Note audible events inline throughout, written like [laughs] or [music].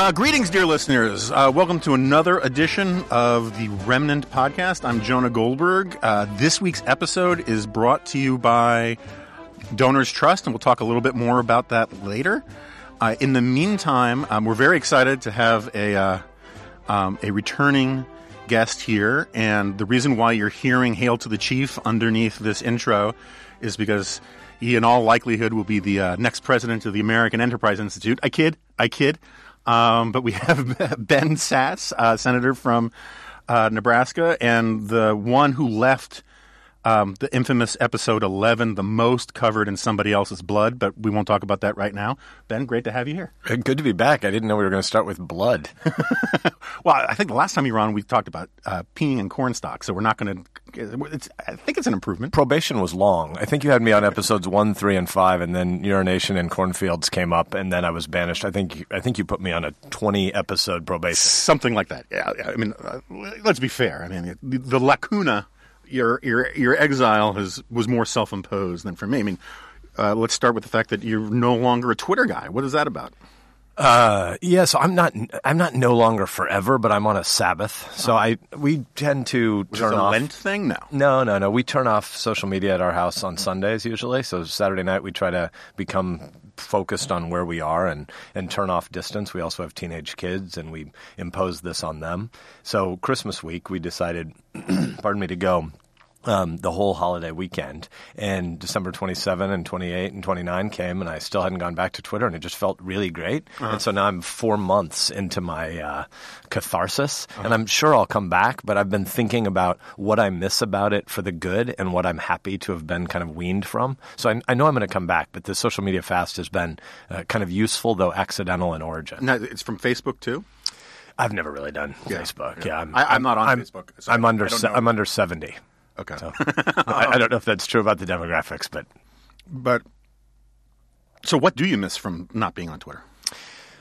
Uh, greetings, dear listeners. Uh, welcome to another edition of the Remnant Podcast. I'm Jonah Goldberg. Uh, this week's episode is brought to you by Donors Trust, and we'll talk a little bit more about that later. Uh, in the meantime, um, we're very excited to have a uh, um, a returning guest here, and the reason why you're hearing "Hail to the Chief" underneath this intro is because he, in all likelihood, will be the uh, next president of the American Enterprise Institute. I kid, I kid. Um, but we [laughs] have Ben Sasse, uh, senator from uh, Nebraska, and the one who left um, the infamous episode 11, the most covered in somebody else's blood, but we won't talk about that right now. Ben, great to have you here. Uh, Good to be back. I didn't know we were going to start with blood. [laughs] [laughs] Well, I think the last time you were on, we talked about uh, peeing in cornstalk, so we're not going to. I think it's an improvement. Probation was long. I think you had me on episodes [laughs] one, three, and five, and then urination and cornfields came up, and then I was banished. I think I think you put me on a twenty episode probation. Something like that. Yeah, yeah, I mean, uh, let's be fair. I mean, the, the lacuna, your your your exile has was more self imposed than for me. I mean, uh, let's start with the fact that you're no longer a Twitter guy. What is that about? Uh, yeah, so I'm not I'm not no longer forever, but I'm on a Sabbath. So I we tend to Was turn off. Lent thing? No. No, no, no. We turn off social media at our house on Sundays usually. So Saturday night we try to become focused on where we are and, and turn off distance. We also have teenage kids and we impose this on them. So Christmas week we decided, [clears throat] pardon me, to go um, the whole holiday weekend. And December 27 and 28 and 29 came, and I still hadn't gone back to Twitter, and it just felt really great. And so now I'm four months into my uh, catharsis, and I'm sure I'll come back, but I've been thinking about what I miss about it for the good and what I'm happy to have been kind of weaned from. So I, I know I'm going to come back, but the social media fast has been uh, kind of useful, though accidental in origin. No, it's from Facebook too. I've never really done Yeah, Facebook. yeah. Yeah, I'm, I- I'm not on I'm, Facebook, so I'm I under se- I'm under 70. Okay. [laughs] I, I don't know if that's true about the demographics, but But so, what do you miss from not being on Twitter?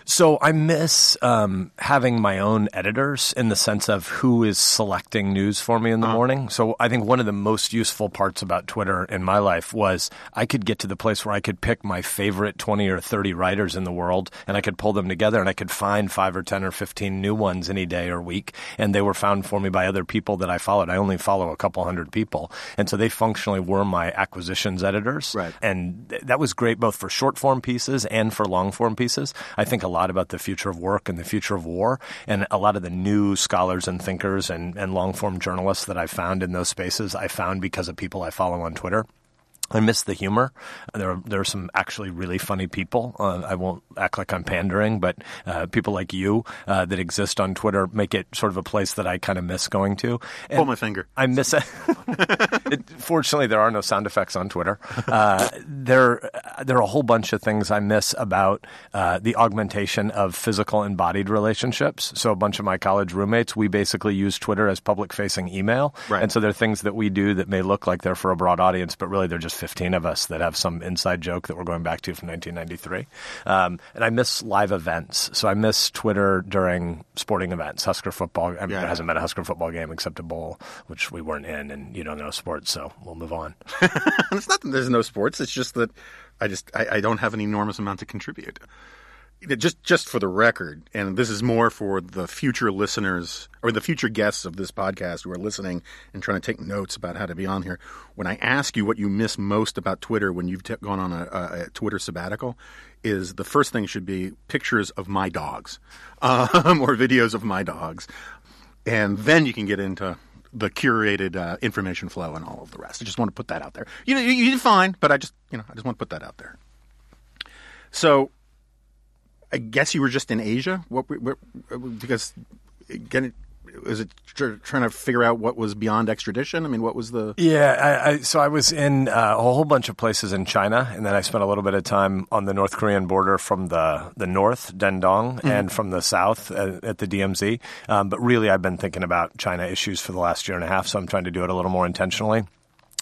So I miss um, having my own editors in the sense of who is selecting news for me in the morning. So I think one of the most useful parts about Twitter in my life was I could get to the place where I could pick my favorite 20 or 30 writers in the world and I could pull them together and I could find five or 10 or 15 new ones any day or week. And they were found for me by other people that I followed. I only follow a couple hundred people. And so they functionally were my acquisitions editors. Right. And th- that was great both for short form pieces and for long form pieces. I think a lot about the future of work and the future of war. And a lot of the new scholars and thinkers and, and long form journalists that I found in those spaces, I found because of people I follow on Twitter. I miss the humor. There are, there are some actually really funny people. Uh, I won't act like I'm pandering, but uh, people like you uh, that exist on Twitter make it sort of a place that I kind of miss going to. And Pull my finger. I miss it. [laughs] it. Fortunately, there are no sound effects on Twitter. Uh, there, there are a whole bunch of things I miss about uh, the augmentation of physical embodied relationships. So, a bunch of my college roommates, we basically use Twitter as public-facing email, Right. and so there are things that we do that may look like they're for a broad audience, but really they're just 15 of us that have some inside joke that we're going back to from 1993. Um, and I miss live events. So I miss Twitter during sporting events, Husker football. I mean, Yeah. there hasn't been a Husker football game except a bowl, which we weren't in, and you don't know sports, so we'll move on. [laughs] it's not that there's no sports. It's just that I just I, I don't have an enormous amount to contribute. Just just for the record, and this is more for the future listeners or the future guests of this podcast who are listening and trying to take notes about how to be on here. When I ask you what you miss most about Twitter when you've t- gone on a, a, a Twitter sabbatical, is the first thing should be pictures of my dogs [laughs] um, or videos of my dogs, and then you can get into the curated uh, information flow and all of the rest. I just want to put that out there. You know, you, you did fine, but I just, you know, I just want to put that out there. So, I guess you were just in Asia. What? what because again, is it tr- trying to figure out what was beyond extradition? I mean, what was the? Yeah, I, I, so I was in uh, a whole bunch of places in China, and then I spent a little bit of time on the North Korean border from the, the north, Dandong, and from the south uh, at the DMZ. Um, but really, I've been thinking about China issues for the last year and a half, so I'm trying to do it a little more intentionally.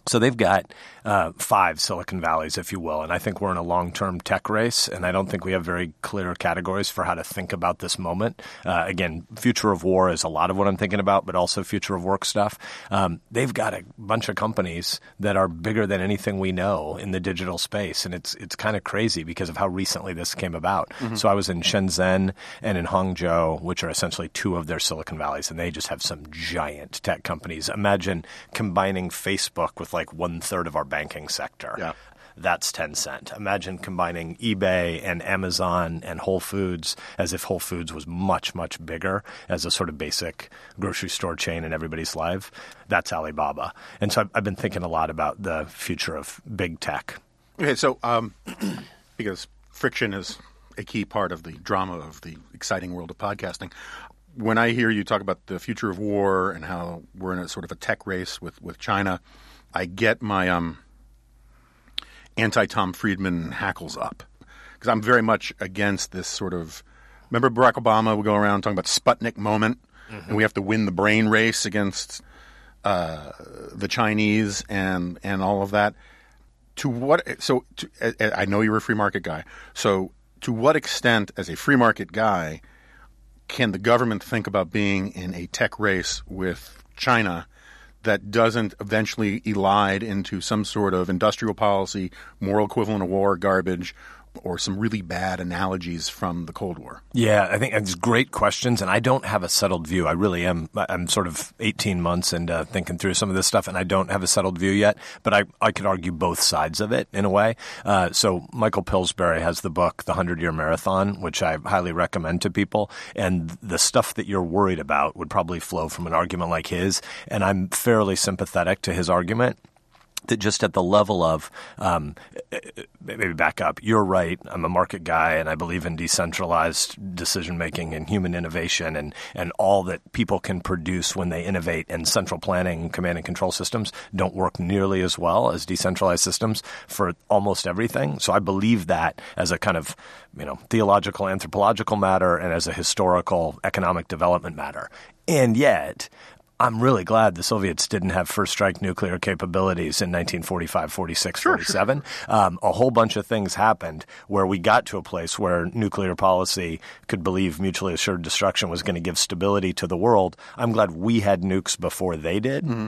So they've got uh, five Silicon Valleys, if you will, and I think we're in a long-term tech race, and I don't think we have very clear categories for how to think about this moment. Uh, again, future of war is a lot of what I'm thinking about, but also future of work stuff. Um, they've got a bunch of companies that are bigger than anything we know in the digital space, and it's it's kind of crazy because of how recently this came about. Mm-hmm. So I was in Shenzhen and in Hangzhou, which are essentially two of their Silicon Valleys, and they just have some giant tech companies. Imagine combining Facebook with like one third of our banking sector. Yeah. That's Tencent. Imagine combining eBay and Amazon and Whole Foods as if Whole Foods was much, much bigger as a sort of basic grocery store chain in everybody's life. That's Alibaba. And so I've, I've been thinking a lot about the future of big tech. Okay, so um, [clears throat] because friction is a key part of the drama of the exciting world of podcasting, when I hear you talk about the future of war and how we're in a sort of a tech race with, with China, I get my um, anti Tom Friedman hackles up because I'm very much against this sort of. Remember Barack Obama would go around talking about Sputnik moment, mm-hmm. and we have to win the brain race against uh, the Chinese and and all of that. To what? So to, I know you're a free market guy. So to what extent, as a free market guy, can the government think about being in a tech race with China? That doesn't eventually elide into some sort of industrial policy, moral equivalent of war garbage, or some really bad analogies from the Cold War? Yeah, I think it's great questions, and I don't have a settled view. I really am. I'm sort of 18 months and uh, thinking through some of this stuff, and I don't have a settled view yet. But I, I could argue both sides of it in a way. Uh, so Michael Pillsbury has the book, The Hundred Year Marathon, which I highly recommend to people. And the stuff that you're worried about would probably flow from an argument like his. And I'm fairly sympathetic to his argument that just at the level of um, maybe back up. You're right. I'm a market guy, and I believe in decentralized decision making and human innovation, and and all that people can produce when they innovate. And central planning, command and control systems don't work nearly as well as decentralized systems for almost everything. So I believe that as a kind of you know theological, anthropological matter, and as a historical economic development matter. And yet, I'm really glad the Soviets didn't have first strike nuclear capabilities in 1945, 46, sure, 47. Sure. Um, a whole bunch of things happened where we got to a place where nuclear policy could believe mutually assured destruction was going to give stability to the world. I'm glad we had nukes before they did. Mm-hmm.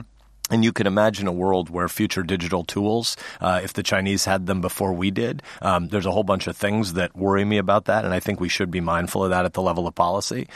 And you can imagine a world where future digital tools, uh, if the Chinese had them before we did, um, there's a whole bunch of things that worry me about that, and I think we should be mindful of that at the level of policy.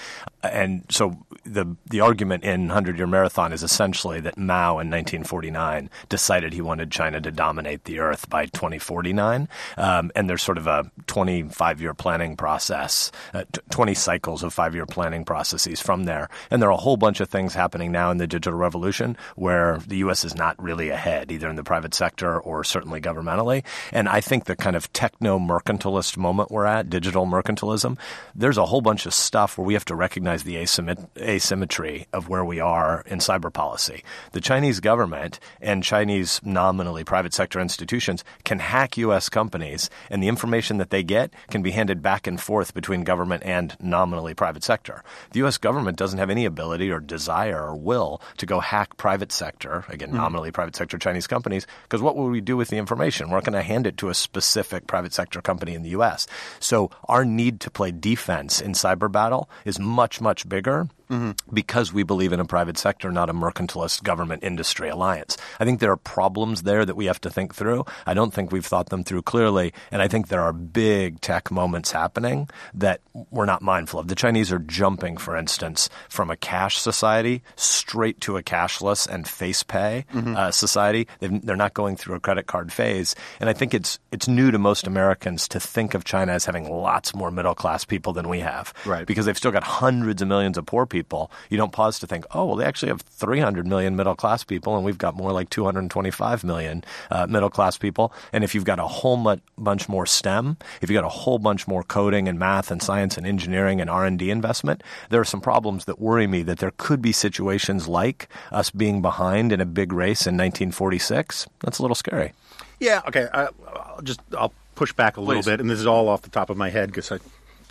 And so the the argument in Hundred Year Marathon is essentially that Mao in 1949 decided he wanted China to dominate the Earth by 2049, um, and there's sort of a 25 year planning process, uh, t- 20 cycles of five year planning processes from there, and there are a whole bunch of things happening now in the digital revolution where the U.S. is not really ahead, either in the private sector or certainly governmentally. And I think the kind of techno mercantilist moment we're at, digital mercantilism, there's a whole bunch of stuff where we have to recognize the asymmetry of where we are in cyber policy. The Chinese government and Chinese nominally private sector institutions can hack U.S. companies, and the information that they get can be handed back and forth between government and nominally private sector. The U.S. government doesn't have any ability or desire or will to go hack private sector sector, again, mm nominally private sector Chinese companies, because what will we do with the information? We're not going to hand it to a specific private sector company in the U.S. So our need to play defense in cyber battle is much, much bigger mm-hmm. because we believe in a private sector, not a mercantilist government industry alliance. I think there are problems there that we have to think through. I don't think we've thought them through clearly, and I think there are big tech moments happening that we're not mindful of. The Chinese are jumping, for instance, from a cash society straight to a cashless and face pay mm-hmm. uh, society. they are not going through a credit card phase, and I think it's it's new to most Americans to think of China as having lots more middle class people than we have, right? Because they've still got hundreds of millions of poor people, you don't pause to think, oh, well, they actually have 300 million middle class people, and we've got more like 225 million uh, middle class people. And if you've got a whole mu- bunch more STEM, if you've got a whole bunch more coding and math and science and engineering and R and D investment, there are some problems that worry me. That there could be situations like us being behind in a big race in 1946. That's a little scary. Yeah. Okay. I, will just I'll push back a little Please. bit, and this is all off the top of my head because I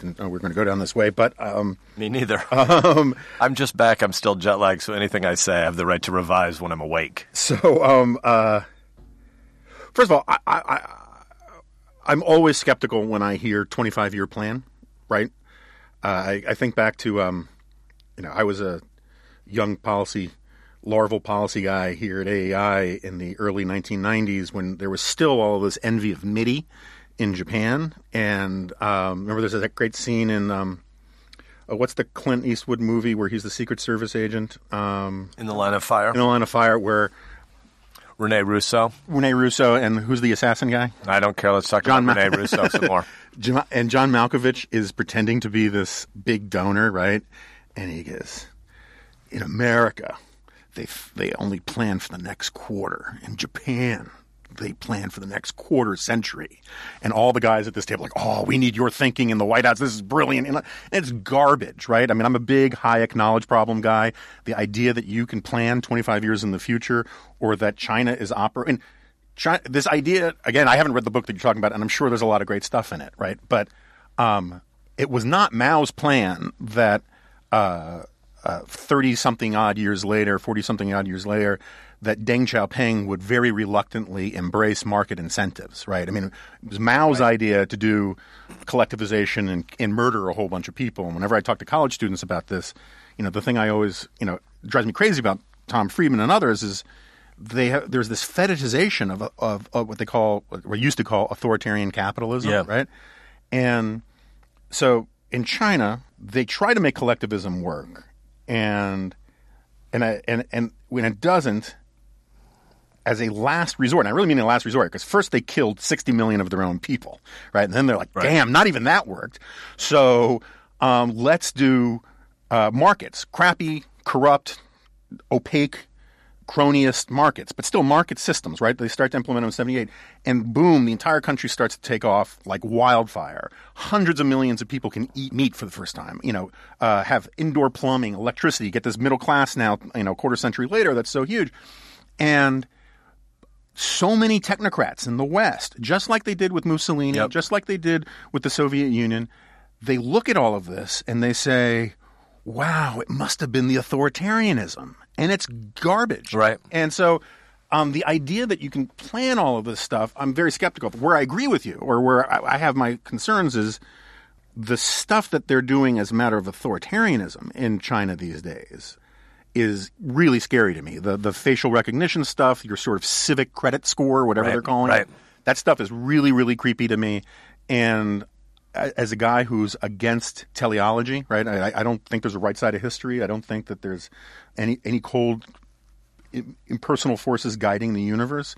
didn't know we are going to go down this way, but um, me neither. [laughs] Um, [laughs] I'm just back. I'm still jet lagged, so anything I say, I have the right to revise when I'm awake. So, um, uh, First of all, I, I, I, I'm always skeptical when I hear 25 year plan, right? Uh, I, I think back to, um, you know, I was a young policy, larval policy guy here at AEI in the early 1990s when there was still all this envy of MITI in Japan. And um, remember, there's that great scene in. Um, uh, what's the Clint Eastwood movie where he's the Secret Service agent? Um, In the line of fire, in the Line of Fire, where Rene Russo. Rene Russo and who's the assassin guy? I don't care. Let's talk John about Ma- Rene Russo some [laughs] more. John, and John Malkovich is pretending to be this big donor, right? And he goes, "In America, they they only plan for the next quarter. In Japan, they plan for the next quarter century." And all the guys at this table like, "Oh, we need your thinking in the White House. This is brilliant." And uh, it's garbage, right? I mean, I'm a big Hayek knowledge problem guy. The idea that you can plan 25 years in the future, or that China is operating. This idea again i haven't read the book that you're talking about and i'm sure there's a lot of great stuff in it right but um, it was not mao's plan that uh, uh, 30 something odd years later 40 something odd years later that deng xiaoping would very reluctantly embrace market incentives right i mean it was mao's idea to do collectivization and, and murder a whole bunch of people and whenever i talk to college students about this you know the thing i always you know drives me crazy about tom friedman and others is they have, there's this fetishization of, of, of what they call what used to call authoritarian capitalism, Yeah. right? And so in China, they try to make collectivism work, and and I, and and when it doesn't, as a last resort, and I really mean a last resort, because first they killed 60 million of their own people, right? And then they're like, damn, not even that worked. So um, let's do uh, markets, crappy, corrupt, opaque, cronyist markets, but still market systems, right? They start to implement them in 78. And boom, the entire country starts to take off like wildfire. Hundreds of millions of people can eat meat for the first time, you know, uh, have indoor plumbing, electricity, get this middle class now, you know, quarter century later, that's so huge. And so many technocrats in the West, just like they did with Mussolini, Yep. just like they did with the Soviet Union, they look at all of this and they say, wow, it must have been the authoritarianism. And it's garbage. Right. And so um, the idea that you can plan all of this stuff, I'm very skeptical of. Where I agree with you, or where I, I have my concerns, is the stuff that they're doing as a matter of authoritarianism in China these days is really scary to me. The the facial recognition stuff, your sort of civic credit score, whatever Right, they're calling right. it, that stuff is really really creepy to me. And as a guy who's against teleology, right? I, I don't think there's a right side of history. I don't think that there's any any cold impersonal forces guiding the universe,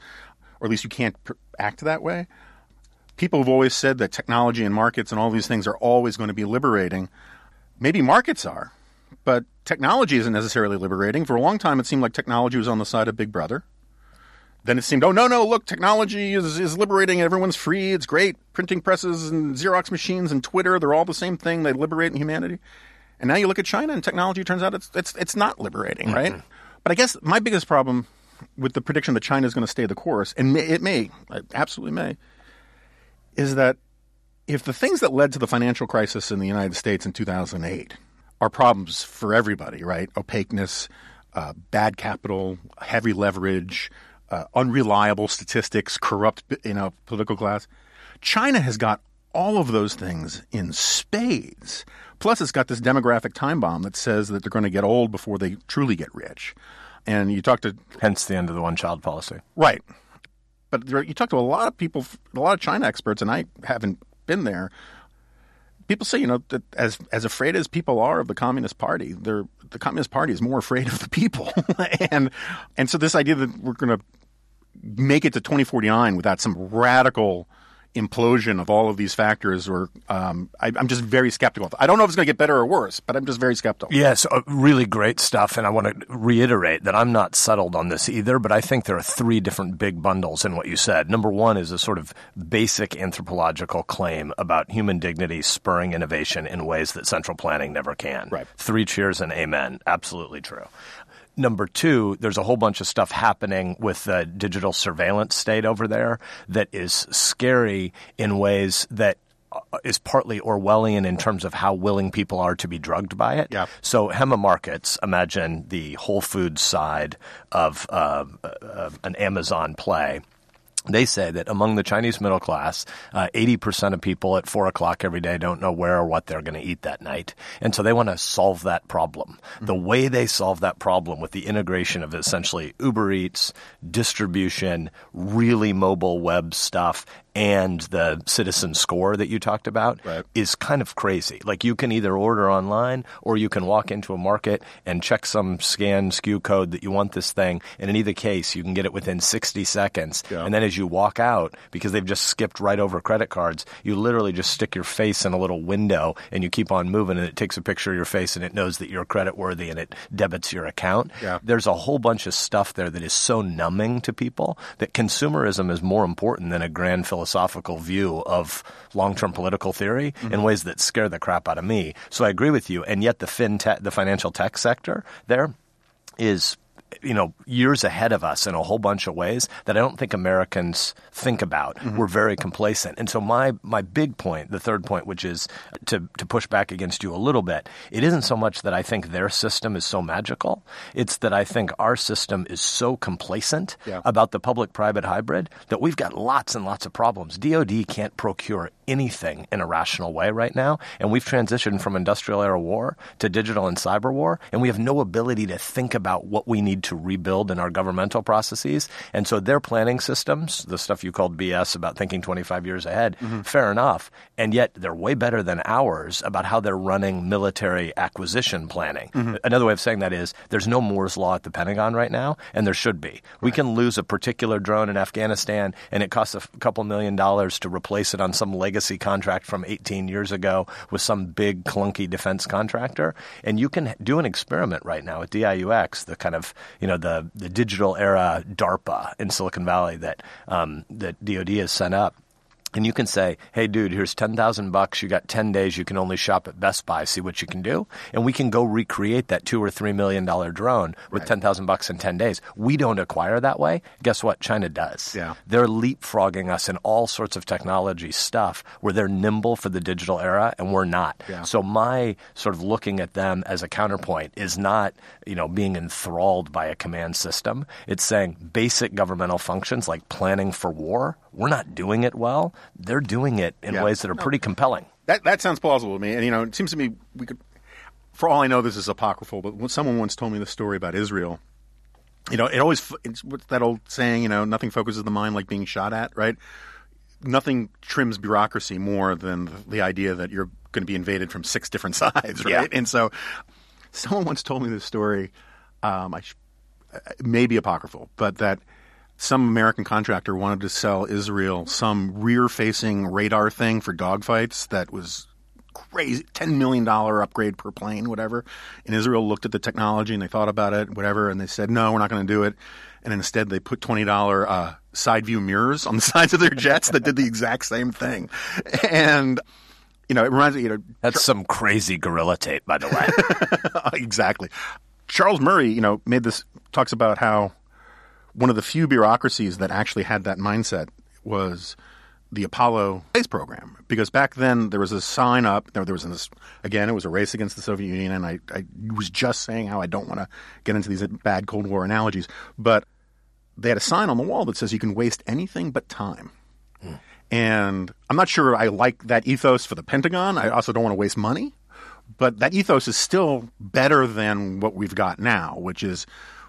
or at least you can't act that way. People have always said that technology and markets and all these things are always going to be liberating. Maybe markets are, but technology isn't necessarily liberating. For a long time, it seemed like technology was on the side of Big Brother. Then it seemed, oh no, no, look, technology is, is liberating. Everyone's free. It's great. Printing presses and Xerox machines and Twitter, they're all the same thing. They liberate humanity. And now you look at China and technology turns out it's it's it's not liberating, right? Mm-hmm. But I guess my biggest problem with the prediction that China is going to stay the course, and may, it may, it absolutely may, is that if the things that led to the financial crisis in the United States in 2008 are problems for everybody, right? Opaqueness, uh, bad capital, heavy leverage, uh, unreliable statistics, corrupt, you know, political class. China has got all of those things in spades. Plus, it's got this demographic time bomb that says that they're going to get old before they truly get rich. And you talk to Hence the end of the one child policy. Right. But there, you talk to a lot of people, a lot of China experts, and I haven't been there. People say, you know, that as as afraid as people are of the Communist Party, the Communist Party is more afraid of the people, [laughs] and and so this idea that we're going to make it to 2049 without some radical implosion of all of these factors, or um, I, I'm just very skeptical. I don't know if it's going to get better or worse, but I'm just very skeptical. Yes, uh, really great stuff. And I want to reiterate that I'm not settled on this either, but I think there are three different big bundles in what you said. Number one is a sort of basic anthropological claim about human dignity spurring innovation in ways that central planning never can. Right. Three cheers and amen. Absolutely true. Number two, there's a whole bunch of stuff happening with the digital surveillance state over there that is scary in ways that uh, partly Orwellian in terms of how willing people are to be drugged by it. Yeah. So Hema Markets, imagine the Whole Foods side of uh, uh, an Amazon play they say that among the Chinese middle class, uh, 80% of people at 4 o'clock every day don't know where or what they're going to eat that night. And so they want to solve that problem. Mm-hmm. The way they solve that problem with the integration of essentially Uber Eats, distribution, really mobile web stuff, and the citizen score that you talked about right. is kind of crazy. Like you can either order online or you can walk into a market and check some scan SKU code that you want this thing. And in either case, you can get it within 60 seconds. Yeah. And then as you walk out, because they've just skipped right over credit cards, you literally just stick your face in a little window and you keep on moving and it takes a picture of your face and it knows that you're credit worthy and it debits your account. Yeah. There's a whole bunch of stuff there that is so numbing to people that consumerism is more important than a grand philosophy philosophical view of long-term political theory mm-hmm. in ways that scare the crap out of me. So I agree with you. And yet the fintech, the financial tech sector there is you know, years ahead of us in a whole bunch of ways that I don't think Americans think about. Mm-hmm. We're very complacent. And so my my big point, the third point, which is to to push back against you a little bit, it isn't so much that I think their system is so magical. It's that I think our system is so complacent yeah. about the public private hybrid that we've got lots and lots of problems. DoD can't procure anything in a rational way right now, and we've transitioned from industrial era war to digital and cyber war, and we have no ability to think about what we need to rebuild in our governmental processes. And so their planning systems, the stuff you called BS about thinking 25 years ahead, mm-hmm. fair enough. And yet they're way better than ours about how they're running military acquisition planning. Mm-hmm. Another way of saying that is there's no Moore's Law at the Pentagon right now, and there should be. Right. We can lose a particular drone in Afghanistan, and it costs a couple million dollars to replace it on some legacy contract from 18 years ago with some big clunky defense contractor. And you can do an experiment right now with DIUX, the kind of you know the the digital era DARPA in Silicon Valley that um, that DoD has sent up and you can say, "Hey, dude, here's ten thousand bucks. You got ten days. You can only shop at Best Buy. See what you can do." And we can go recreate that two or three million dollar drone with right. ten thousand bucks in ten days. We don't acquire that way. Guess what? China does. Yeah. They're leapfrogging us in all sorts of technology stuff where they're nimble for the digital era, and we're not. Yeah. So my sort of looking at them as a counterpoint is not, you know, being enthralled by a command system. It's saying basic governmental functions like planning for war we're not doing it well. They're doing it in yeah. ways that are pretty compelling. That that sounds plausible to me. And you know, it seems to me we could. For all I know, this is apocryphal, but when someone once told me the story about Israel, you know, it always it's that old saying, you know, nothing focuses the mind like being shot at, right? Nothing trims bureaucracy more than the, the idea that you're going to be invaded from six different [laughs] sides, right? Yeah. And so, someone once told me this story. Um, I sh- maybe apocryphal, but that some American contractor wanted to sell Israel some rear facing radar thing for dogfights that was crazy $10 million upgrade per plane, whatever. And Israel looked at the technology and they thought about it, whatever, and they said, no, we're not going to do it. And instead, they put $20 uh, side view mirrors on the [laughs] sides of their jets that did the exact same thing. And you know, it reminds me. You know, that's some crazy gorilla tape, by the way. [laughs] exactly. Charles Murray, you know, made this talks about how one of the few bureaucracies that actually had that mindset was the Apollo space program. Because back then there was a sign up. There, there was this again. It was a race against the Soviet Union, and I, I was just saying how I don't want to get into these bad Cold War analogies, but they had a sign on the wall that says you can waste anything but time. Hmm. And I'm not sure I like that ethos for the Pentagon. I also don't want to waste money, but that ethos is still better than what we've got now, which is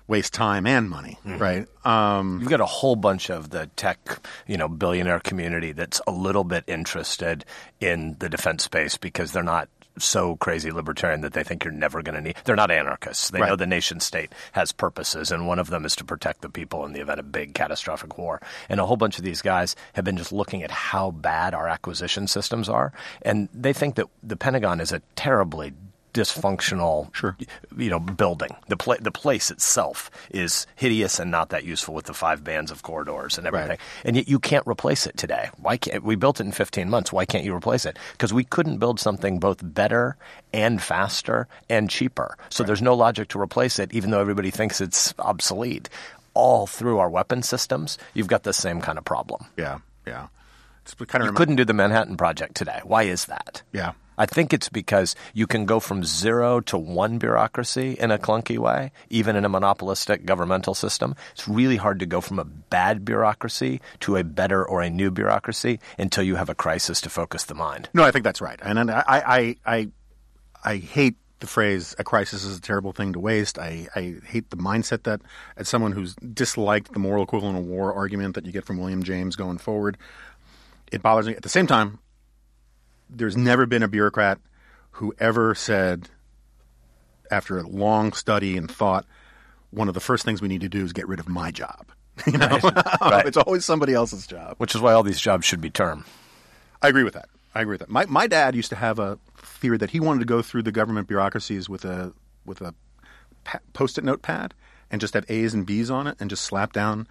waste time and money, mm-hmm. right? Um, You've got a whole bunch of the tech, you know, billionaire community that's a little bit interested in the defense space because they're not so crazy libertarian that they think you're never going to need. They're not anarchists. They right. know the nation state has purposes, and one of them is to protect the people in the event of big catastrophic war. And a whole bunch of these guys have been just looking at how bad our acquisition systems are, and they think that the Pentagon is a terribly dysfunctional, sure. you know, building. The pla- the place itself is hideous and not that useful with the five bands of corridors and everything. Right. And yet you can't replace it today. Why can't we built it in 15 months? Why can't you replace it? Because we couldn't build something both better and faster and cheaper. So right. there's no logic to replace it, even though everybody thinks it's obsolete. All through our weapon systems, you've got the same kind of problem. Yeah, yeah. It's kind of you couldn't do the Manhattan Project today. Why is that? Yeah, I think it's because you can go from zero to one bureaucracy in a clunky way, even in a monopolistic governmental system. It's really hard to go from a bad bureaucracy to a better or a new bureaucracy until you have a crisis to focus the mind. No, I think that's right. And I, I, I, I hate the phrase "a crisis is a terrible thing to waste." I, I hate the mindset that, as someone who's disliked the moral equivalent of war argument that you get from William James going forward, it bothers me. At the same time, there's never been a bureaucrat who ever said, after a long study and thought, one of the first things we need to do is get rid of my job. [laughs] You know, right. [laughs] Right. it's always somebody else's job. Which is why all these jobs should be term. I agree with that. I agree with that. My my dad used to have a theory that he wanted to go through the government bureaucracies with a with a post-it notepad and just have A's and B's on it and just slap down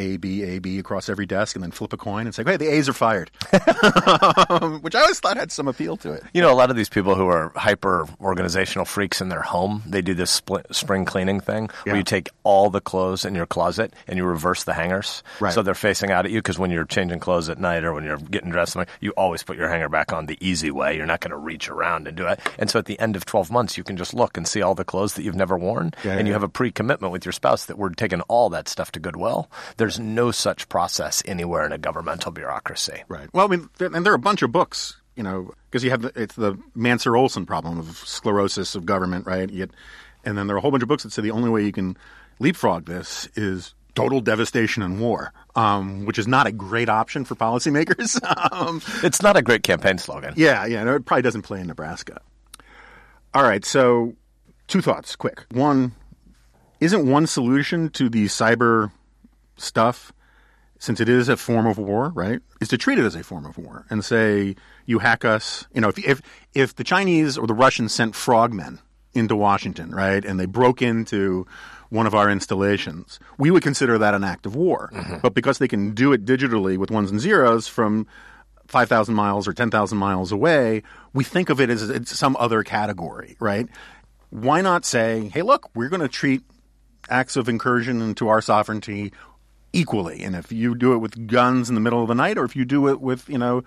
a B A B across every desk and then flip a coin and say, "Hey, the A's are fired," [laughs] um, which I always thought had some appeal to it. You know, a lot of these people who are hyper organizational freaks in their home, they do this split, spring cleaning thing yeah. where you take all the clothes in your closet and you reverse the hangers, right. so they're facing out at you. Because when you're changing clothes at night or when you're getting dressed, you always put your hanger back on the easy way. You're not going to reach around and do it. And so at the end of 12 months, you can just look and see all the clothes that you've never worn, yeah, and yeah. you have a pre-commitment with your spouse that we're taking all that stuff to Goodwill. There's no such process anywhere in a governmental bureaucracy. Right. Well, I mean, and there are a bunch of books, you know, because you have the, it's the Mancur Olson problem of sclerosis of government, right? Get, and then there are a whole bunch of books that say the only way you can leapfrog this is total devastation and war, um, which is not a great option for policymakers. [laughs] um, it's not a great campaign slogan. Yeah, yeah, no, it probably doesn't play in Nebraska. All right, so two thoughts, quick. One, isn't one solution to the cyber stuff since it is a form of war, right, is to treat it as a form of war and say you hack us. You know, if if if the Chinese or the Russians sent frogmen into Washington, right, and they broke into one of our installations, we would consider that an act of war. Mm-hmm. But because they can do it digitally with ones and zeros from 5,000 miles or 10,000 miles away, we think of it as it's some other category, right? Why not say, hey, look, we're going to treat acts of incursion into our sovereignty equally. And if you do it with guns in the middle of the night, or if you do it with you know,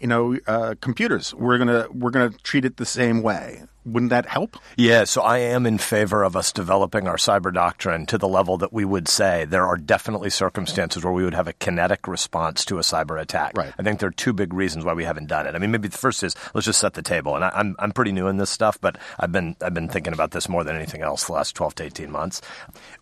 you know, uh, computers, we're gonna we're gonna treat it the same way. Wouldn't that help? Yeah, so I am in favor of us developing our cyber doctrine to the level that we would say there are definitely circumstances where we would have a kinetic response to a cyber attack. Right. I think there are two big reasons why we haven't done it. I mean, maybe the first is let's just set the table. And I, I'm I'm pretty new in this stuff, but I've been I've been thinking about this more than anything else the last 12 to 18 months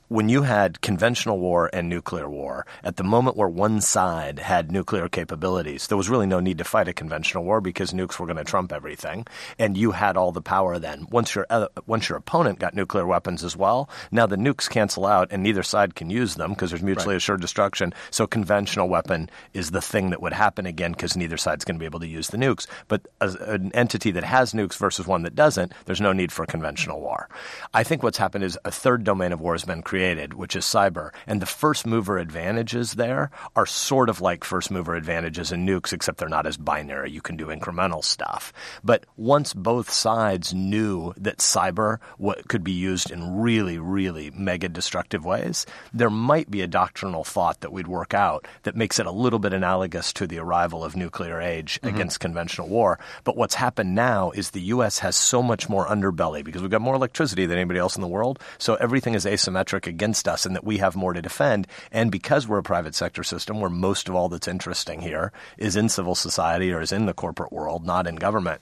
when you had conventional war and nuclear war, at the moment where one side had nuclear capabilities, there was really no need to fight a conventional war because nukes were going to trump everything, and you had all the power then. Once your uh, once your opponent got nuclear weapons as well, now the nukes cancel out, and neither side can use them because there's mutually right. assured destruction. So conventional weapon is the thing that would happen again because neither side's going to be able to use the nukes. But an entity that has nukes versus one that doesn't, there's no need for a conventional war. I think what's happened is a third domain of war has been created created, which is cyber. And the first mover advantages there are sort of like first mover advantages in nukes, except they're not as binary. You can do incremental stuff. But once both sides knew that cyber what could be used in really, really mega destructive ways, there might be a doctrinal thought that we'd work out that makes it a little bit analogous to the arrival of nuclear age mm-hmm. against conventional war. But what's happened now is the U.S. has so much more underbelly because we've got more electricity than anybody else in the world. So everything is asymmetric against us and that we have more to defend. And because we're a private sector system where most of all that's interesting here is in civil society or is in the corporate world, not in government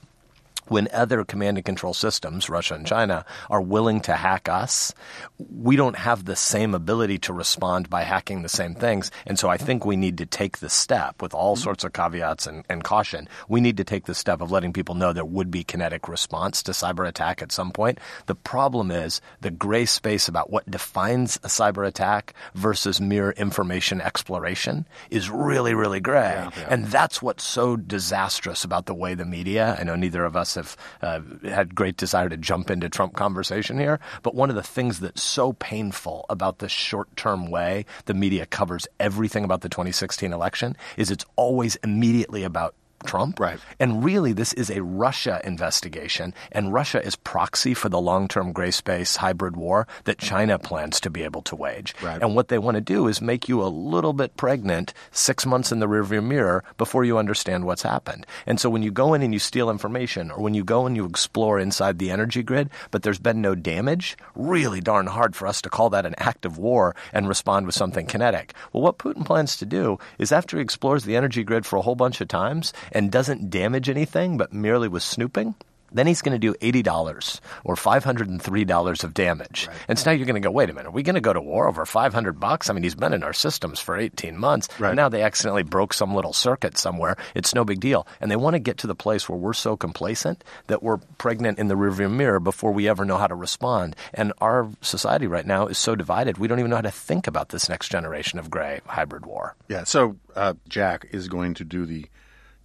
when other command and control systems, Russia and China, are willing to hack us, we don't have the same ability to respond by hacking the same things. And so I think we need to take the step with all sorts of caveats and, and caution. We need to take the step of letting people know there would be kinetic response to cyber attack at some point. The problem is the gray space about what defines a cyber attack versus mere information exploration is really, really gray. Yeah, yeah. And that's what's so disastrous about the way the media, I know neither of us have uh, had great desire to jump into Trump conversation here. But one of the things that's so painful about the short term way the media covers everything about the 2016 election is it's always immediately about Trump. Right. And really, this is a Russia investigation, and Russia is proxy for the long term gray space hybrid war that China plans to be able to wage. Right. And what they want to do is make you a little bit pregnant six months in the rearview mirror before you understand what's happened. And so when you go in and you steal information, or when you go and you explore inside the energy grid, but there's been no damage, really darn hard for us to call that an act of war and respond with something kinetic. Well, what Putin plans to do is after he explores the energy grid for a whole bunch of times and doesn't damage anything, but merely was snooping, then he's going to do $80 or $503 of damage. Right. And so now you're going to go, wait a minute, are we going to go to war over 500 bucks? I mean, he's been in our systems for 18 months. Right. And now they accidentally broke some little circuit somewhere. It's no big deal. And they want to get to the place where we're so complacent that we're pregnant in the rearview mirror before we ever know how to respond. And our society right now is so divided, we don't even know how to think about this next generation of gray hybrid war. Yeah. So uh, Jack is going to do the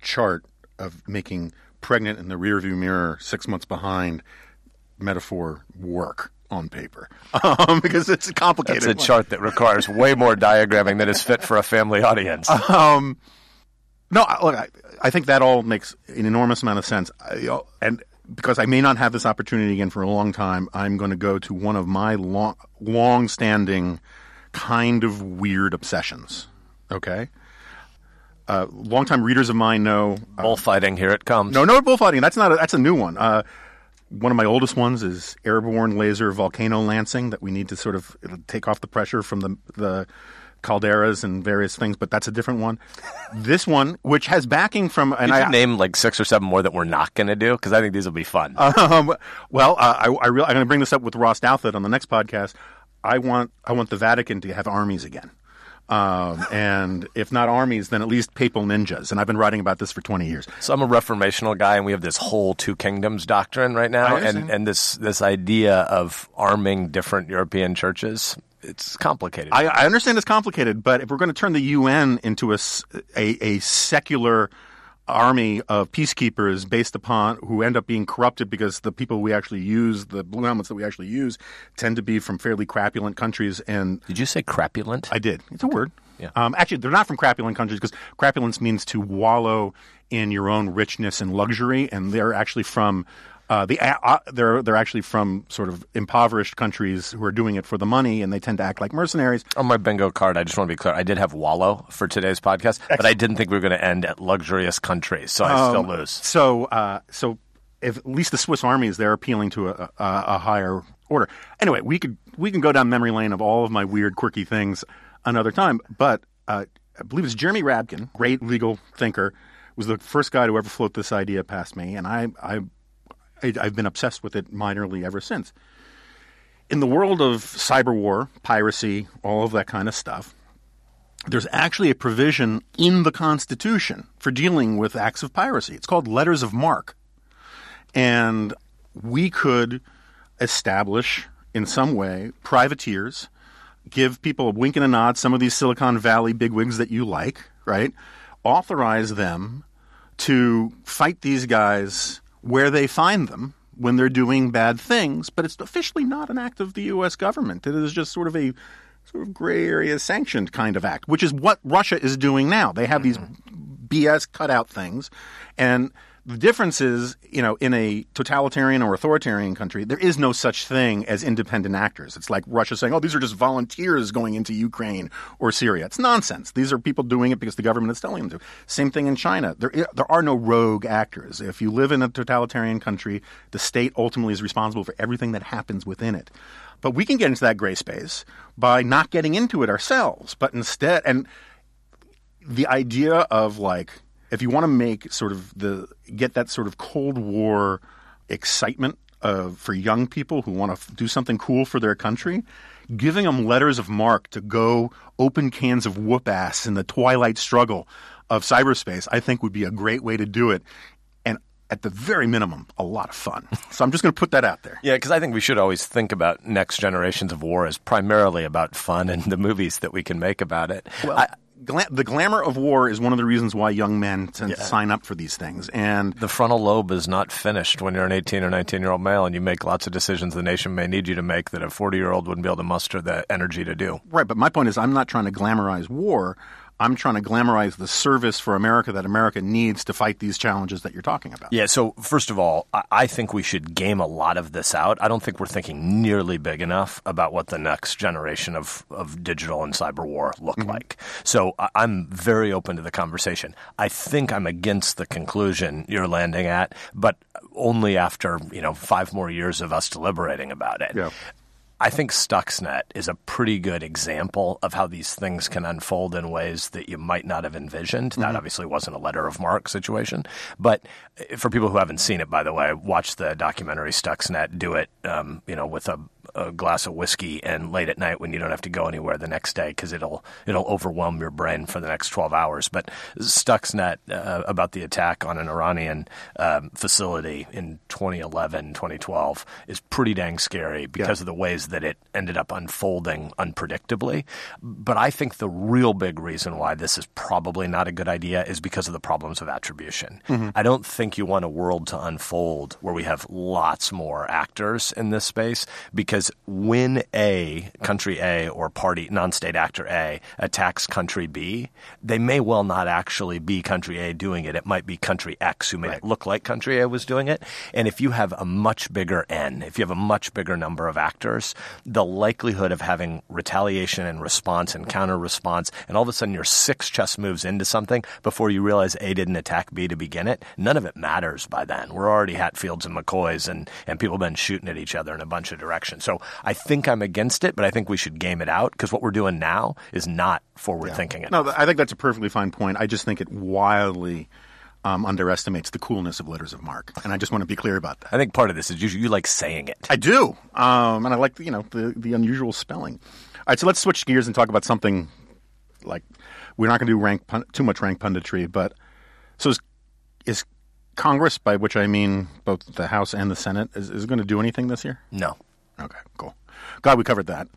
chart of making pregnant in the rearview mirror, six months behind metaphor work on paper [laughs] um, because it's a complicated. It's a chart that requires way more diagramming than is fit for a family audience. Um, no, look, I, I, think that all makes an enormous amount of sense. I, and because I may not have this opportunity again for a long time, I'm going to go to one of my long, long-standing kind of weird obsessions. Okay, uh, longtime readers of mine know uh, bullfighting. Here it comes. No, no bullfighting. That's not. A, that's a new one. Uh, one of my oldest ones is airborne laser volcano lancing that we need to sort of take off the pressure from the the calderas and various things, but that's a different one. [laughs] this one, which has backing from, and I name like six or seven more that we're not going to do because I think these will be fun. Um, well, uh, I, I re- I'm going to bring this up with Ross Douthat on the next podcast. I want I want the Vatican to have armies again. Um, and if not armies, then at least papal ninjas. And I've been writing about this for 20 years. So I'm a reformational guy, and we have this whole two kingdoms doctrine right now, and and this this idea of arming different European churches. It's complicated. I, I understand it's complicated, but if we're going to turn the UN into a, a, a secular army of peacekeepers based upon who end up being corrupted because the people we actually use, the blue helmets that we actually use, tend to be from fairly crapulent countries. And did you say crapulent? I did. It's a word. Yeah. Um, actually, they're not from crapulent countries because crapulence means to wallow in your own richness and luxury, and they're actually from uh, the uh, they're they're actually from sort of impoverished countries who are doing it for the money, and they tend to act like mercenaries. On my bingo card, I just want to be clear: I did have wallow for today's podcast, Excellent. but I didn't think we were going to end at luxurious countries, so I um, still lose. So, uh, so if at least the Swiss army is there appealing to a, a, a higher order. Anyway, we could we can go down memory lane of all of my weird, quirky things another time, but uh, I believe it's Jeremy Rabkin, great legal thinker, was the first guy to ever float this idea past me, and I I I, I've been obsessed with it minorly ever since. In the world of cyber war, piracy, all of that kind of stuff, there's actually a provision in the Constitution for dealing with acts of piracy. It's called letters of marque. And we could establish in some way privateers, give people a wink and a nod, some of these Silicon Valley bigwigs that you like, right? Authorize them to fight these guys where they find them when they're doing bad things, but it's officially not an act of the U.S. government. It is just sort of a sort of gray area sanctioned kind of act, which is what Russia is doing now. They have mm-hmm. these BS cutout things, and the difference is, you know, in a totalitarian or authoritarian country, there is no such thing as independent actors. It's like Russia saying, oh, these are just volunteers going into Ukraine or Syria. It's nonsense. These are people doing it because the government is telling them to. Same thing in China. There, there are no rogue actors. If you live in a totalitarian country, the state ultimately is responsible for everything that happens within it. But we can get into that gray space by not getting into it ourselves, but instead, and the idea of like, if you want to make sort of the get that sort of Cold War excitement uh, for young people who want to f- do something cool for their country, giving them letters of marque to go open cans of whoop ass in the twilight struggle of cyberspace, I think would be a great way to do it. And at the very minimum, a lot of fun. [laughs] So I'm just going to put that out there. Yeah, because I think we should always think about next generations of war as primarily about fun and the movies that we can make about it. Well, I, gla- the glamour of war is one of the reasons why young men tend yeah. to sign up for these things. And the frontal lobe is not finished when you're an 18 or 19 year old male, and you make lots of decisions the nation may need you to make that a 40 year old wouldn't be able to muster the energy to do. Right, but my point is, I'm not trying to glamorize war. I'm trying to glamorize the service for America that America needs to fight these challenges that you're talking about. Yeah, so first of all, I think we should game a lot of this out. I don't think we're thinking nearly big enough about what the next generation of, of digital and cyber war look mm-hmm. like. So I'm very open to the conversation. I think I'm against the conclusion you're landing at, but only after, you know, five more years of us deliberating about it. Yeah. I think Stuxnet is a pretty good example of how these things can unfold in ways that you might not have envisioned. Mm-hmm. That obviously wasn't a letter of marque situation. But for people who haven't seen it, by the way, watch the documentary Stuxnet. Do it, um, you know, with a a glass of whiskey and late at night when you don't have to go anywhere the next day because it'll it'll overwhelm your brain for the next 12 hours. But Stuxnet uh, about the attack on an Iranian um, facility in 2011, 2012 is pretty dang scary because yeah. of the ways that it ended up unfolding unpredictably. But I think the real big reason why this is probably not a good idea is because of the problems of attribution. Mm-hmm. I don't think you want a world to unfold where we have lots more actors in this space because when A, country A or party, non state actor A, attacks country B, they may well not actually be country A doing it. It might be country X who made right. it look like country A was doing it. And if you have a much bigger N, if you have a much bigger number of actors, the likelihood of having retaliation and response and counter response, and all of a sudden you're six chess moves into something before you realize A didn't attack B to begin it, none of it matters by then. We're already Hatfields and McCoys and, and people have been shooting at each other in a bunch of directions. So I think I'm against it, but I think we should game it out because what we're doing now is not forward thinking. Yeah. No, I think that's a perfectly fine point. I just think it wildly. Um, underestimates the coolness of letters of marque, and I just want to be clear about that. I think part of this is you, you like saying it. I do, um, and I like you know the the unusual spelling. All right, so let's switch gears and talk about something like we're not going to do rank pun- too much rank punditry, but so is, is Congress, by which I mean both the House and the Senate, is, is going to do anything this year? No. Okay, cool. Glad we covered that.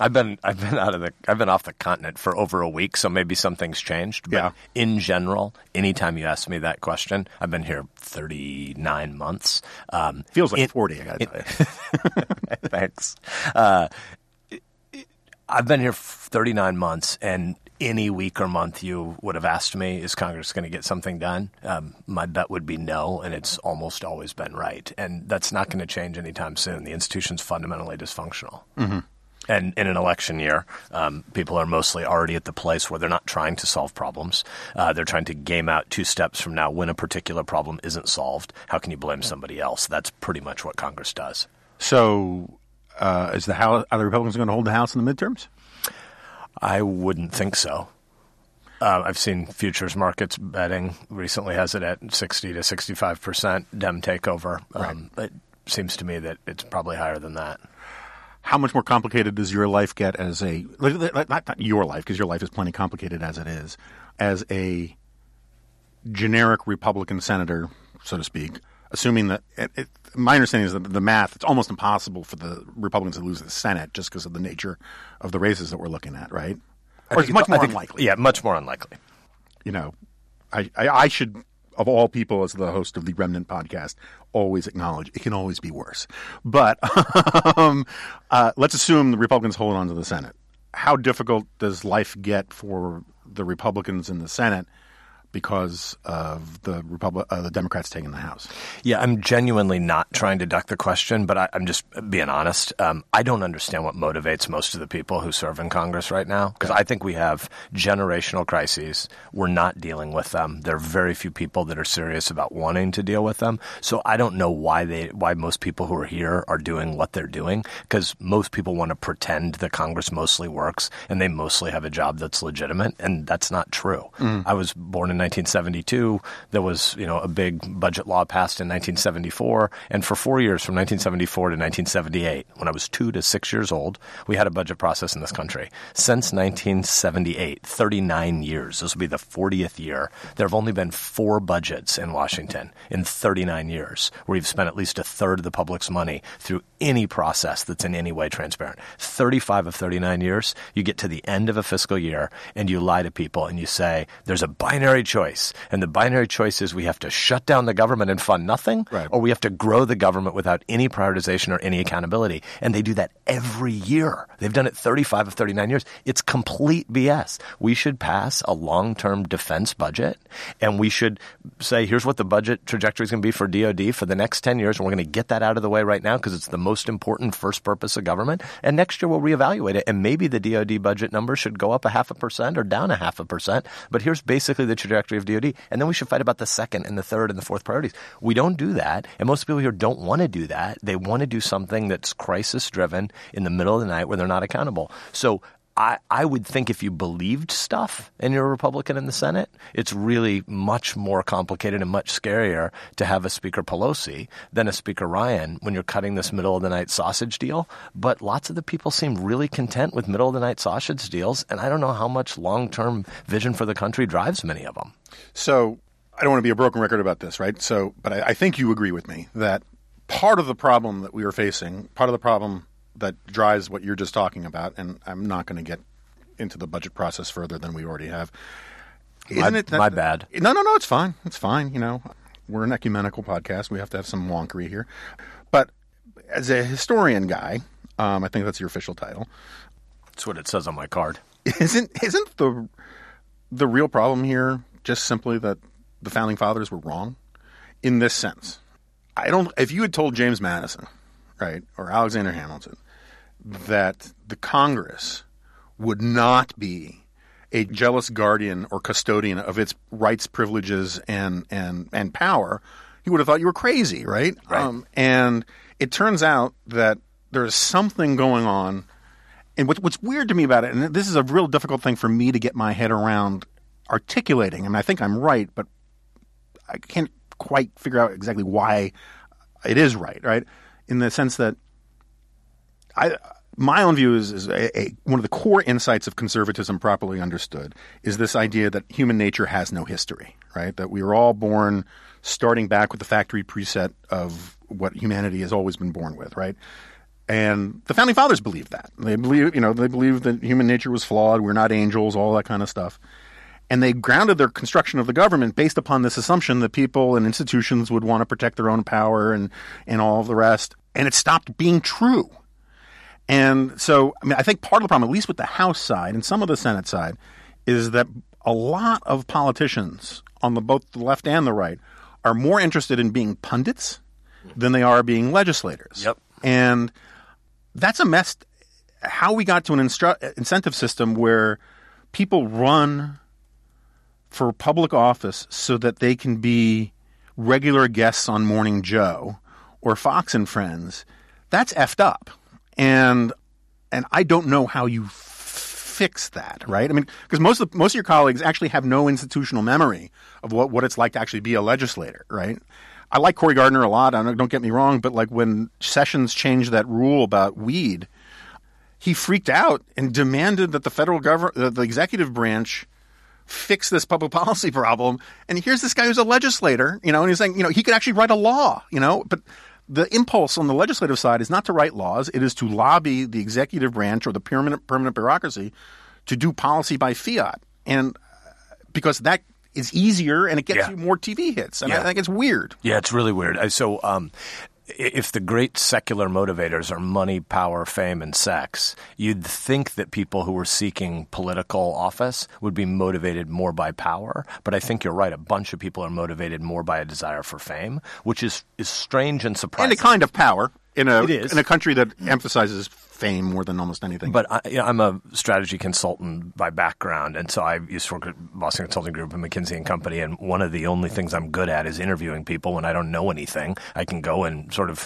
I've been I've been out of the I've been off the continent for over a week, so maybe some things changed. But yeah. in general, anytime you ask me that question, I've been here thirty nine months. Um, Feels like forty. I gotta tell you. [laughs] Thanks. Uh, I've been here thirty nine months, and any week or month you would have asked me, is Congress going to get something done? Um, my bet would be no, and it's almost always been right. And that's not going to change anytime soon. The institution's fundamentally dysfunctional. Mm-hmm. And in an election year, um, people are mostly already at the place where they're not trying to solve problems. Uh, they're trying to game out two steps from now when a particular problem isn't solved. How can you blame somebody else? That's pretty much what Congress does. So, uh, is the House, are the Republicans going to hold the House in the midterms? I wouldn't think so. Uh, I've seen futures markets betting recently has it at 60 to 65 percent Dem takeover. Um, right. It seems to me that it's probably higher than that. How much more complicated does your life get as a not, not your life because your life is plenty complicated as it is as a generic Republican senator, so to speak? Assuming that it, it, my understanding is that the math it's almost impossible for the Republicans to lose the Senate just because of the nature of the races that we're looking at, right? Or it's much more think, unlikely. Yeah, much more unlikely. You know, I, I, I should of all people, as the host of the Remnant podcast, always acknowledge it can always be worse. But [laughs] um, uh, let's assume the Republicans hold on to the Senate. How difficult does life get for the Republicans in the Senate because of the Republic, uh, the Democrats taking the House. Yeah, I'm genuinely not trying to duck the question, but I, am just being honest. Um, I don't understand what motivates most of the people who serve in Congress right now because I think we have generational crises. We're not dealing with them. There are very few people that are serious about wanting to deal with them. So I don't know why they, why most people who are here are doing what they're doing because most people want to pretend that Congress mostly works and they mostly have a job that's legitimate, and that's not true. Mm. I was born in 1972. There was, you know, a big budget law passed in 1974. And for four years, from 1974 to 1978, when I was two to six years old, we had a budget process in this country. Since 1978, 39 years, this will be the 40th year, there have only been four budgets in Washington in 39 years where you've spent at least a third of the public's money through any process that's in any way transparent. 35 of 39 years, you get to the end of a fiscal year and you lie to people and you say, there's a binary choice. And the binary choice is we have to shut down the government and fund nothing, Right. or we have to grow the government without any prioritization or any accountability. And they do that every year. They've done it 35 of 39 years. It's complete BS. We should pass a long term defense budget and we should say, here's what the budget trajectory is going to be for DOD for the next 10 years. And we're going to get that out of the way right now because it's the most important first purpose of government. And next year we'll reevaluate it. And maybe the DOD budget number should go up a half a percent or down a half a percent. But here's basically the trajectory of DOD. And then we should fight about the second and the third and the fourth priorities. We don't do that. And most people here don't want to do that. They want to do something that's crisis driven in the middle of the night where they're not accountable. So I, I would think if you believed stuff and you're a Republican in the Senate, it's really much more complicated and much scarier to have a Speaker Pelosi than a Speaker Ryan when you're cutting this middle of the night sausage deal. But lots of the people seem really content with middle of the night sausage deals, and I don't know how much long term vision for the country drives many of them. So I don't want to be a broken record about this, right? So, but I, I think you agree with me that part of the problem that we are facing, part of the problem that drives what you're just talking about, and I'm not going to get into the budget process further than we already have. Isn't my- my bad. No, no, no. It's fine. It's fine. You know, we're an ecumenical podcast. We have to have some wonkery here. But as a historian guy, um, I think that's your official title. That's what it says on my card. [laughs] Isn't isn't the the real problem here just simply that the founding fathers were wrong in this sense? I don't. If you had told James Madison, right, or Alexander Hamilton, that the Congress would not be a jealous guardian or custodian of its rights, privileges, and and and power, he would have thought you were crazy, right? Right. Um, and it turns out that there's something going on and what, what's weird to me about it, and this is a real difficult thing for me to get my head around articulating. I mean, I think I'm right, but I can't quite figure out exactly why it is right. Right, in the sense that I, my own view is, is a, a, one of the core insights of conservatism, properly understood, is this idea that human nature has no history. Right, that we are all born starting back with the factory preset of what humanity has always been born with. Right. And the founding fathers believed that. They believe, you know, they believed that human nature was flawed. We're not angels, all that kind of stuff. And they grounded their construction of the government based upon this assumption that people and institutions would want to protect their own power and, and all of the rest. And it stopped being true. And so, I mean, I think part of the problem, at least with the House side and some of the Senate side, is that a lot of politicians on the both the left and the right are more interested in being pundits than they are being legislators. Yep. And that's a mess. How we got to an instru- incentive system where people run for public office so that they can be regular guests on Morning Joe or Fox and Friends, that's effed up. And and I don't know how you fix that, right? I mean, because most of most of your colleagues actually have no institutional memory of what, what it's like to actually be a legislator, right? I like Cory Gardner a lot. I don't, don't get me wrong, but like when Sessions changed that rule about weed, he freaked out and demanded that the federal government, the, the executive branch, fix this public [laughs] policy problem. And here's this guy who's a legislator, you know, and he's saying, you know, he could actually write a law, you know, but the impulse on the legislative side is not to write laws; it is to lobby the executive branch or the permanent permanent bureaucracy to do policy by fiat, and uh, because that is easier and it gets Yeah. you more TV hits. And Yeah. I think it's weird. Yeah, it's really weird. So, um, if the great secular motivators are money, power, fame, and sex, you'd think that people who were seeking political office would be motivated more by power. But I think you're right. A bunch of people are motivated more by a desire for fame, which is, is strange and surprising. And a kind of power in a in a country that emphasizes fame more than almost anything. But I, you know, I'm a strategy consultant by background, and so I used to work at Boston Consulting Group and McKinsey and Company. And one of the only things I'm good at is interviewing people when I don't know anything. I can go and sort of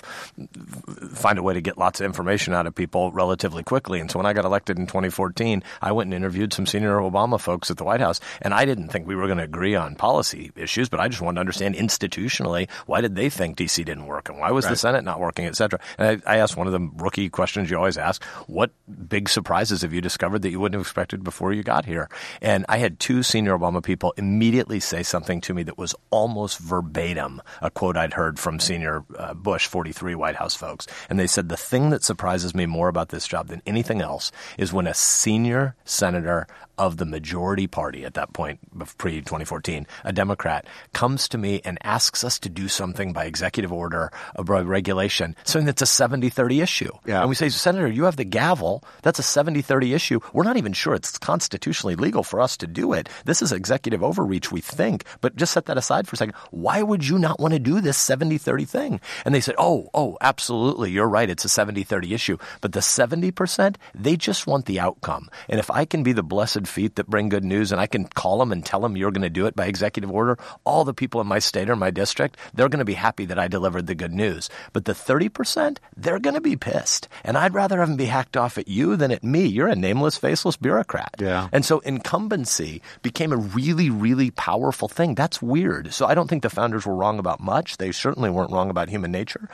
find a way to get lots of information out of people relatively quickly. And so when I got elected in 2014, I went and interviewed some senior Obama folks at the White House, and I didn't think we were going to agree on policy issues, but I just wanted to understand institutionally why did they think DC didn't work and why was the Senate not working, et cetera. And I, I asked one of the rookie questions you always ask: What big surprises have you discovered that you wouldn't have expected before you got here? And I had two senior Obama people immediately say something to me that was almost verbatim a quote I'd heard from senior uh, Bush 43 White House folks. And they said, The thing that surprises me more about this job than anything else is when a senior senator of the majority party at that point, pre 2014, a Democrat, comes to me and asks us to do something by executive order or by regulation, something that's a 70 30 issue. Yeah. And we say, Senator, you have the gavel. That's a 70 30 issue. We're not even sure it's constitutionally legal for us to do it. This is executive overreach, we think. But just set that aside for a second. Why would you not want to do this 70 30 thing? And they said, oh, oh, absolutely. You're right. It's a 70 30 issue. But the 70%, they just want the outcome. And if I can be the blessed feet that bring good news and I can call them and tell them you're going to do it by executive order, all the people in my state or my district, they're going to be happy that I delivered the good news. But the 30%, they're going to be pissed. And I'd rather have them be hacked off at you than at me. You're a nameless, faceless bureaucrat. Yeah. And so incumbency became a really, really powerful thing. That's weird. So I don't think the founders were wrong about much. They certainly weren't wrong about human nature.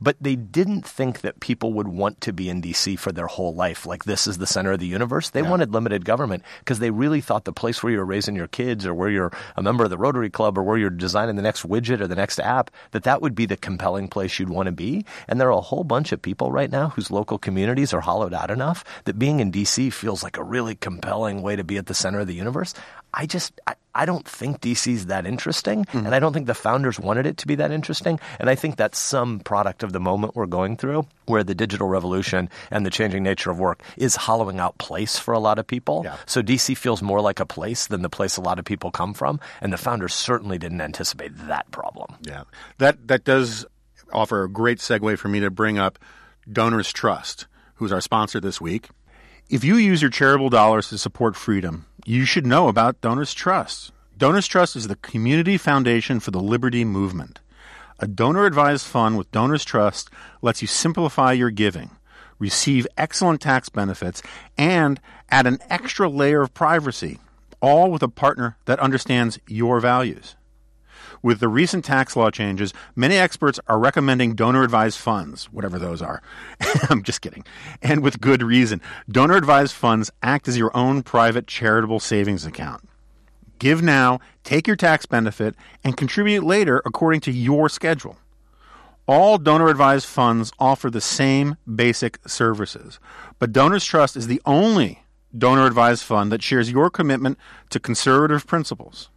But they didn't think that people would want to be in DC for their whole life. Like this is the center of the universe. They Yeah. wanted limited government because they really thought the place where you're raising your kids or where you're a member of the Rotary Club or where you're designing the next widget or the next app, that that would be the compelling place you'd want to be. And there are a whole bunch of people right now whose local communities are hollowed out enough that being in DC feels like a really compelling way to be at the center of the universe. I just, I, I don't think DC is that interesting, and mm-hmm. I don't think the founders wanted it to be that interesting. And I think that's some product of the moment we're going through, where the digital revolution and the changing nature of work is hollowing out place for a lot of people. Yeah. So DC feels more like a place than the place a lot of people come from, and the founders certainly didn't anticipate that problem. Yeah, that that does offer a great segue for me to bring up Donors Trust, who's our sponsor this week. If you use your charitable dollars to support freedom, you should know about Donors Trust. Donors Trust is the community foundation for the liberty movement. A donor advised fund with Donors Trust lets you simplify your giving, receive excellent tax benefits, and add an extra layer of privacy, all with a partner that understands your values. With the recent tax law changes, many experts are recommending donor advised funds, whatever those are. [laughs] I'm just kidding. And with good reason. Donor advised funds act as your own private charitable savings account. Give now, take your tax benefit, and contribute later according to your schedule. All donor advised funds offer the same basic services, but Donors Trust is the only donor advised fund that shares your commitment to conservative principles.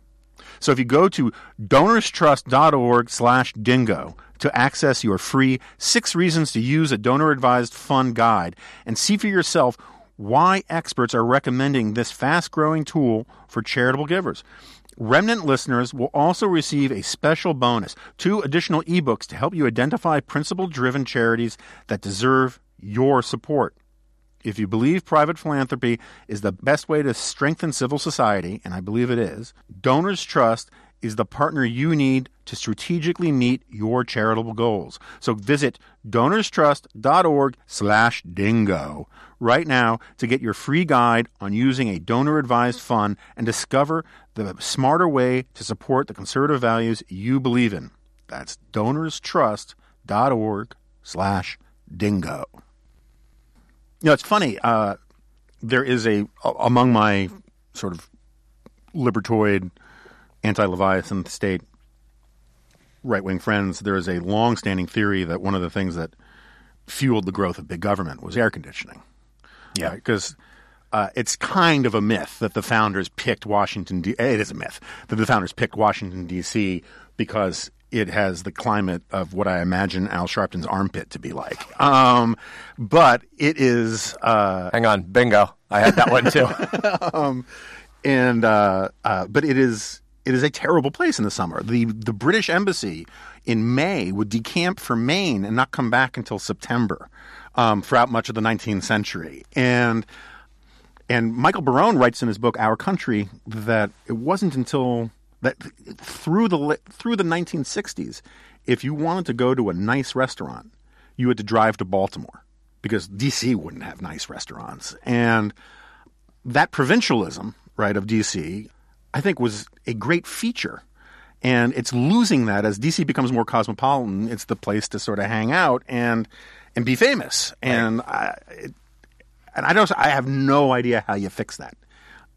So if you go to donorstrust.org slash dingo to access your free six reasons to use a donor advised fund guide and see for yourself why experts are recommending this fast growing tool for charitable givers. Remnant listeners will also receive a special bonus two additional ebooks to help you identify principle driven charities that deserve your support. If you believe private philanthropy is the best way to strengthen civil society, and I believe it is, Donors Trust is the partner you need to strategically meet your charitable goals. So visit donorstrust.org slash dingo right now to get your free guide on using a donor advised fund and discover the smarter way to support the conservative values you believe in. That's donorstrust.org slash dingo. You know, it's funny. Uh, there is a among my sort of libertoid, anti-Leviathan state right-wing friends. There is a long-standing theory that one of the things that fueled the growth of big government was air conditioning. Yeah. because uh, it's kind of a myth that the founders picked Washington. D- it is a myth that the founders picked Washington D.C. because it has the climate of what I imagine Al Sharpton's armpit to be like. Um, but it is. Uh, Hang on, bingo. I had that one too. [laughs] and uh, uh, but it is it is a terrible place in the summer. the The British embassy in May would decamp for Maine and not come back until September um, throughout much of the 19th century. And and Michael Barone writes in his book Our Country that it wasn't until that through the through the 1960s, if you wanted to go to a nice restaurant, you had to drive to Baltimore because DC wouldn't have nice restaurants and that provincialism, right, of DC, I think was a great feature. And it's losing that as DC becomes more cosmopolitan. It's the place to sort of hang out and and be famous. And I, it, and I don't. I have no idea how you fix that.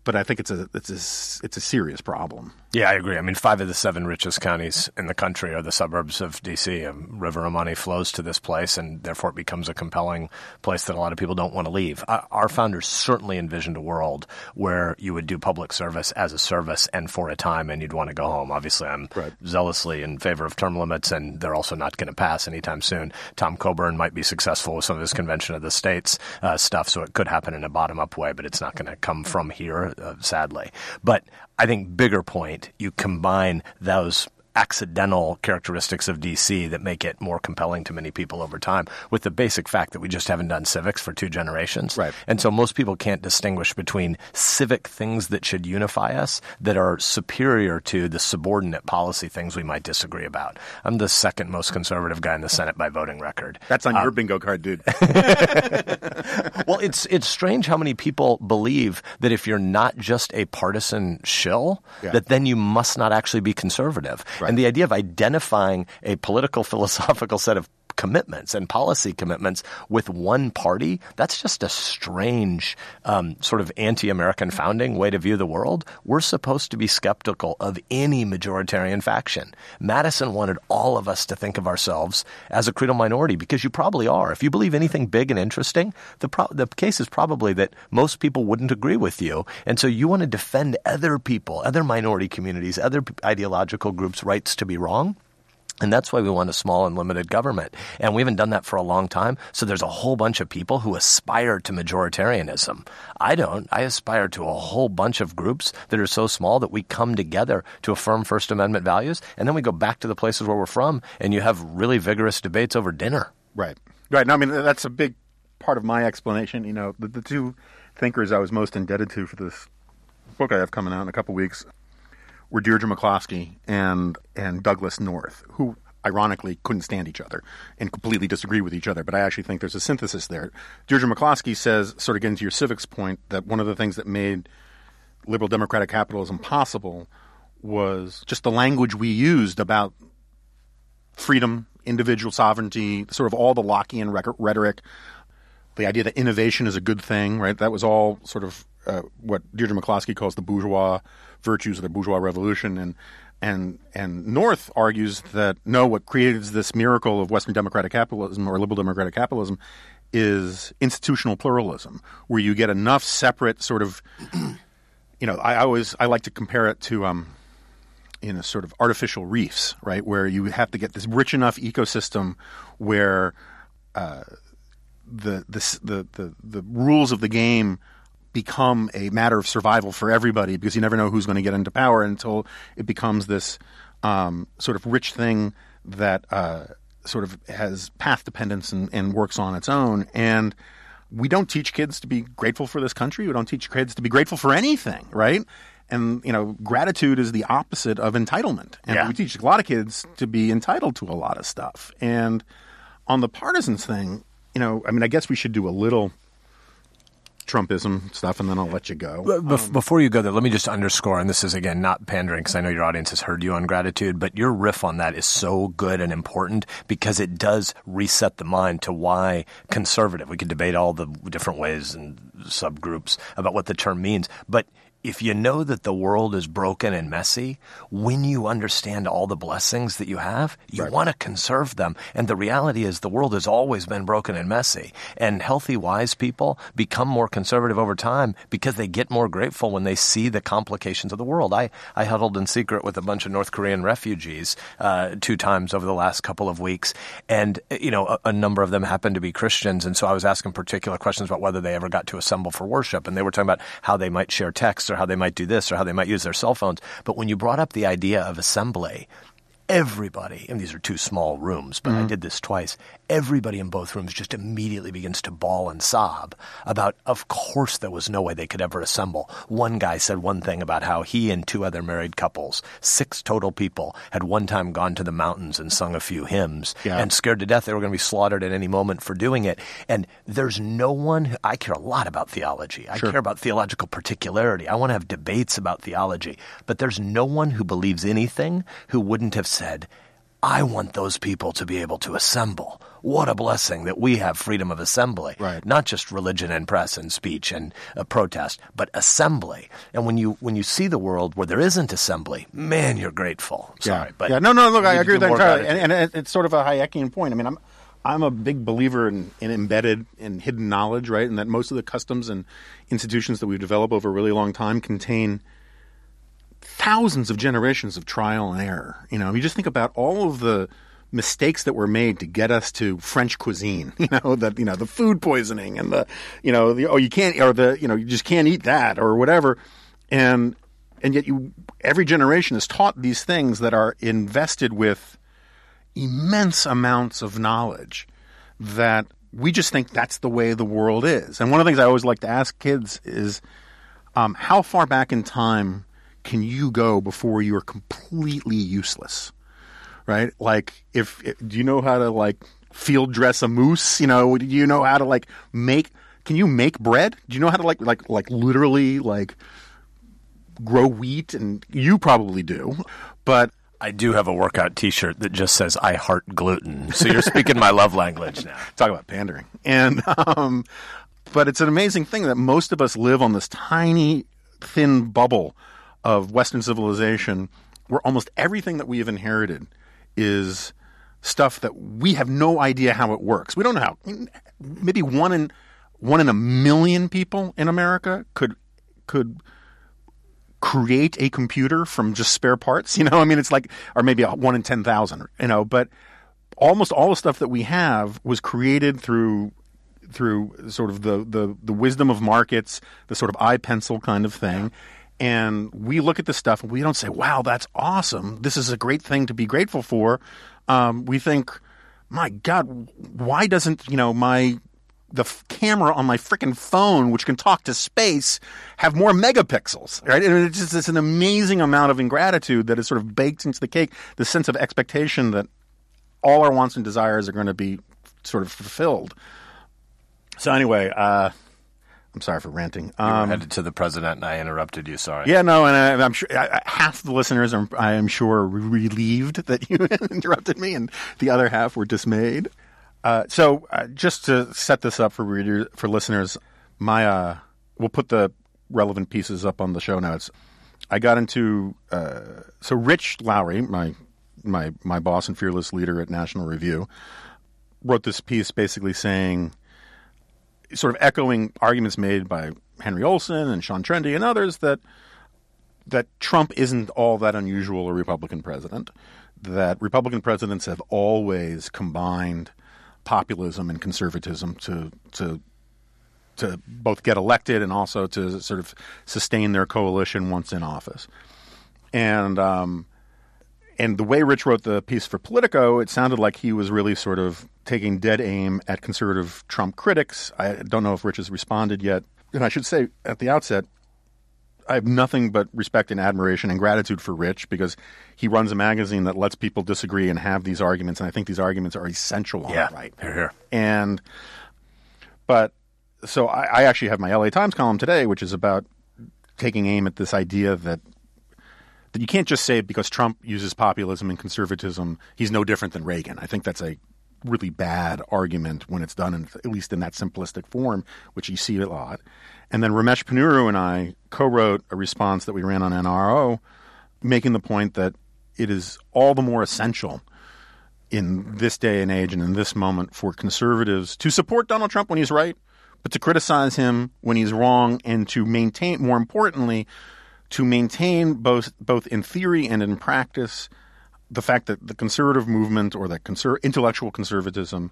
But I think it's a it's a it's a serious problem. Yeah, I agree. I mean, five of the seven richest counties in the country are the suburbs of D.C. A river of money flows to this place, and therefore it becomes a compelling place that a lot of people don't want to leave. Uh, our founders certainly envisioned a world where you would do public service as a service and for a time, and you'd want to go home. Obviously, I'm right. zealously in favor of term limits, and they're also not going to pass anytime soon. Tom Coburn might be successful with some of his convention of the states uh, stuff, so it could happen in a bottom up way, but it's not going to come from here, Uh, sadly. But I think bigger point, you combine those accidental characteristics of DC that make it more compelling to many people over time with the basic fact that we just haven't done civics for two generations. Right. And so most people can't distinguish between civic things that should unify us that are superior to the subordinate policy things we might disagree about. I'm the second most conservative guy in the Senate by voting record. That's on uh, your bingo card, dude. [laughs] [laughs] well, it's it's strange how many people believe that if you're not just a partisan shill, yeah. that then you must not actually be conservative. Right. And the idea of identifying a political [laughs] philosophical set of commitments and policy commitments with one party, that's just a strange um, sort of anti American founding way to view the world. We're supposed to be skeptical of any majoritarian faction. Madison wanted all of us to think of ourselves as a creedal minority because you probably are. If you believe anything big and interesting, the, pro- the case is probably that most people wouldn't agree with you. And so you want to defend other people, other minority communities, other ideological groups' rights to be wrong. And that's why we want a small and limited government. And we haven't done that for a long time. So there's a whole bunch of people who aspire to majoritarianism. I don't. I aspire to a whole bunch of groups that are so small that we come together to affirm First Amendment values. And then we go back to the places where we're from and you have really vigorous debates over dinner. Right. Right. No, I mean, that's a big part of my explanation. You know, the, the two thinkers I was most indebted to for this book I have coming out in a couple weeks were Deirdre McCloskey and and Douglass North, who ironically couldn't stand each other and completely disagree with each other. But I actually think there's a synthesis there. Deirdre McCloskey says, sort of getting to your civics point, that one of the things that made liberal democratic capitalism possible was just the language we used about freedom, individual sovereignty, sort of all the Lockean rhetoric, the idea that innovation is a good thing, right? That was all sort of uh, what Deirdre McCloskey calls the bourgeois virtues of the bourgeois revolution, and and and North argues that no, what creates this miracle of Western democratic capitalism or liberal democratic capitalism is institutional pluralism, where you get enough separate sort of, [clears throat] you know, I always I like to compare it to um, in a sort of artificial reefs, right, where you have to get this rich enough ecosystem where uh, the, the the the the rules of the game become a matter of survival for everybody because you never know who's going to get into power until it becomes this um, sort of rich thing that uh, sort of has path dependence and, and, works on its own. And we don't teach kids to be grateful for this country. We don't teach kids to be grateful for anything, right? And you know, gratitude is the opposite of entitlement. And yeah. we teach a lot of kids to be entitled to a lot of stuff. And on the partisans thing, you know, I mean, I guess we should do a little Trumpism stuff, and then I'll let you go. Be- um, before you go there, let me just underscore, and this is again not pandering because I know your audience has heard you on gratitude, but your riff on that is so good and important because it does reset the mind to why conservative. We could debate all the different ways and subgroups about what the term means, but if you know that the world is broken and messy, when you understand all the blessings that you have, you right. want to conserve them. And the reality is the world has always been broken and messy. And healthy, wise people become more conservative over time because they get more grateful when they see the complications of the world. I, I huddled in secret with a bunch of North Korean refugees uh, two times over the last couple of weeks. And, you know, a, a number of them happened to be Christians. And so I was asking particular questions about whether they ever got to assemble for worship. And they were talking about how they might share texts or how they might do this or how they might use their cell phones. But when you brought up the idea of assembly, everybody, and these are two small rooms, but mm-hmm. I did this twice. Everybody in both rooms just immediately begins to bawl and sob about, of course, there was no way they could ever assemble. One guy said one thing about how he and two other married couples, six total people, had one time gone to the mountains and sung a few hymns yeah. and scared to death they were going to be slaughtered at any moment for doing it. And there's no one, I care a lot about theology. I sure. care about theological particularity. I want to have debates about theology. But there's no one who believes anything who wouldn't have said, I want those people to be able to assemble. What a blessing that we have freedom of assembly. Right. Not just religion and press and speech and uh, protest, but assembly. And when you when you see the world where there isn't assembly, man, you're grateful. Sorry, yeah. but yeah, no, no, look, I agree with that entirely, and, and it's sort of a Hayekian point. I mean, I'm I'm a big believer in, in embedded and hidden knowledge, right? And that most of the customs and institutions that we've developed over a really long time contain thousands of generations of trial and error. You know, you just think about all of the mistakes that were made to get us to French cuisine. [laughs] You know, that you know the food poisoning and the you know the oh you can't or the you know you just can't eat that or whatever, and and yet you every generation is taught these things that are invested with immense amounts of knowledge that we just think that's the way the world is. And one of the things I always like to ask kids is um, how far back in time can you go before you're completely useless? Right? Like, if, if do you know how to like field dress a moose? You know, do you know how to like make? Can you make bread? Do you know how to like like like literally like grow wheat? And you probably do, but I do have a workout T-shirt that just says "I heart gluten," so you're speaking my love language now. [laughs] talk about pandering. And um, but it's an amazing thing that most of us live on this tiny, thin bubble of Western civilization, where almost everything that we have inherited is stuff that we have no idea how it works. We don't know how. Maybe one in one in a million people in America could could create a computer from just spare parts. [laughs] You know, I mean, it's like, or maybe one in 10,000, you know, but almost all the stuff that we have was created through through sort of the, the, the wisdom of markets, the sort of I, Pencil kind of thing. And we look at this stuff and we don't say, wow, that's awesome. This is a great thing to be grateful for. Um, we think, my God, why doesn't, you know, my the f- camera on my freaking phone, which can talk to space, have more megapixels, right? And it's just it's an amazing amount of ingratitude that is sort of baked into the cake. The sense of expectation that all our wants and desires are going to be sort of fulfilled. So anyway, uh, I'm sorry for ranting. You Um, were headed to the president, and I interrupted you. Sorry. yeah, no, and I, I'm sure I, I- half the listeners are, I am sure, relieved that you [laughs] interrupted me, and the other half were dismayed. Uh, so, uh, just to set this up for readers, for listeners, my uh, we'll put the relevant pieces up on the show notes. I got into uh, so Rich Lowry, my my my boss and fearless leader at National Review, wrote this piece basically saying sort of echoing arguments made by Henry Olsen and Sean Trende and others that that Trump isn't all that unusual a Republican president. That Republican presidents have always combined populism and conservatism to to to both get elected and also to sort of sustain their coalition once in office. And um, and the way Rich wrote the piece for Politico, it sounded like he was really sort of taking dead aim at conservative Trump critics. I don't know if Rich has responded yet. And I should say at the outset, I have nothing but respect and admiration and gratitude for Rich because he runs a magazine that lets people disagree and have these arguments. And I think these arguments are essential on Yeah. the right. Here, here. And, but, so I, I actually have my LA Times column today, which is about taking aim at this idea that that you can't just say because Trump uses populism and conservatism, he's no different than Reagan. I think that's a really bad argument when it's done, in, at least in that simplistic form, which you see a lot. And then Ramesh Ponnuru and I co-wrote a response that we ran on NRO, making the point that it is all the more essential in this day and age and in this moment for conservatives to support Donald Trump when he's right, but to criticize him when he's wrong and to maintain, more importantly, to maintain both both in theory and in practice the fact that the conservative movement or that conser- intellectual conservatism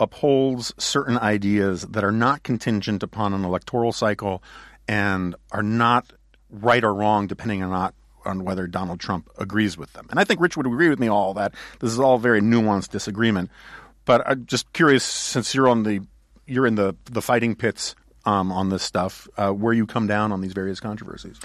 upholds certain ideas that are not contingent upon an electoral cycle and are not right or wrong depending on not on whether Donald Trump agrees with them. And I think Rich would agree with me all that. This is all very nuanced disagreement. But I'm just curious since you're on the you're in the the fighting pits um, on this stuff, uh, where you come down on these various controversies.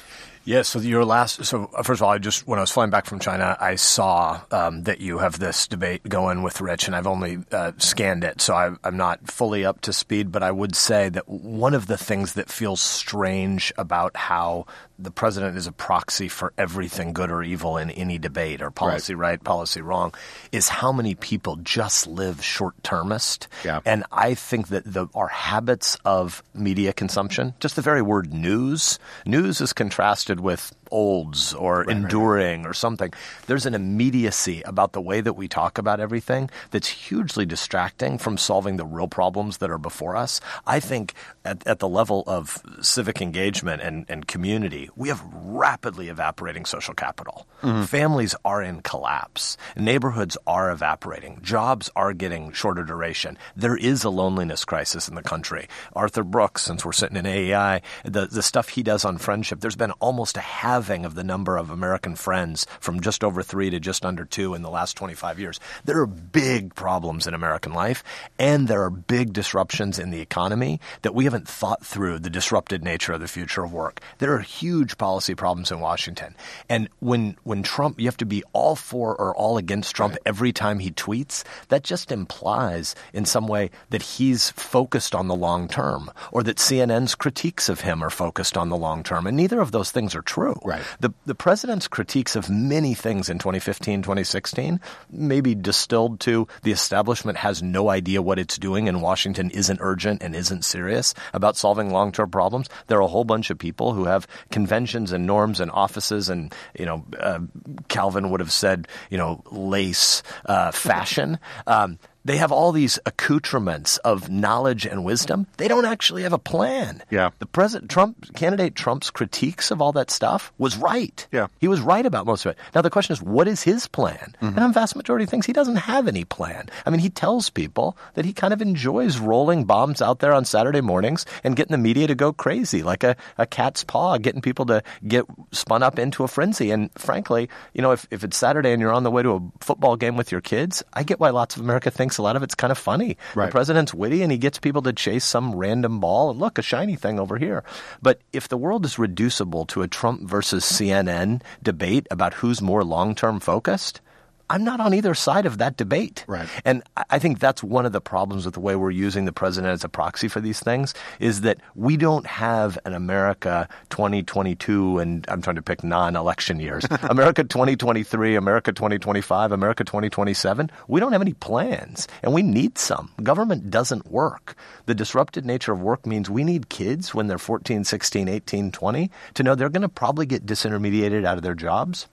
Yeah, so your last. So uh, first of all, I just when I was flying back from China, I saw um, that you have this debate going with Rich, and I've only uh, scanned it, so I, I'm not fully up to speed. But I would say that one of the things that feels strange about how the president is a proxy for everything good or evil in any debate or policy right, right policy wrong is how many people just live short termist. Yeah. And I think that the, our habits of media consumption, just the very word news, news is contrasted with olds or right, enduring right. or something. There's an immediacy about the way that we talk about everything that's hugely distracting from solving the real problems that are before us. I think at, at the level of civic engagement and, and community, we have rapidly evaporating social capital. Mm-hmm. Families are in collapse. Neighborhoods are evaporating. Jobs are getting shorter duration. There is a loneliness crisis in the country. Arthur Brooks, since we're sitting in AEI, the, the stuff he does on friendship, there's been almost a halving of the number of American friends from just over three to just under two in the last 25 years. There are big problems in American life, and there are big disruptions in the economy that we haven't thought through the disrupted nature of the future of work. There are huge policy problems in Washington. And when, when Trump, you have to be all for or all against Trump right. every time he tweets, that just implies in some way that he's focused on the long term or that CNN's critiques of him are focused on the long term. And neither of those things are true. Right. The, the president's critiques of many things in 2015, 2016 may be distilled to the establishment has no idea what it's doing and Washington isn't urgent and isn't serious about solving long term problems. There are a whole bunch of people who have conventions and norms and offices and, you know, uh, Calvin would have said, you know, lace, uh, fashion. Um, they have all these accoutrements of knowledge and wisdom. They don't actually have a plan. Yeah. The president Trump candidate Trump's critiques of all that stuff was right. Yeah. He was right about most of it. Now the question is, what is his plan? Mm-hmm. And on vast majority thinks he doesn't have any plan. I mean, he tells people that he kind of enjoys rolling bombs out there on Saturday mornings and getting the media to go crazy, like a, a cat's paw, getting people to get spun up into a frenzy. And frankly, you know, if, if it's Saturday and you're on the way to a football game with your kids, I get why lots of America thinks a lot of it's kind of funny. Right. The president's witty and he gets people to chase some random ball and look, a shiny thing over here. But if the world is reducible to a Trump versus CNN debate about who's more long term focused, I'm not on either side of that debate. Right. And I think that's one of the problems with the way we're using the president as a proxy for these things is that we don't have an America 2022 and I'm trying to pick non-election years. [laughs] America 2023, America 2025, America 2027. We don't have any plans and we need some. Government doesn't work. The disrupted nature of work means we need kids when they're 14, 16, 18, 20 to know they're going to probably get disintermediated out of their jobs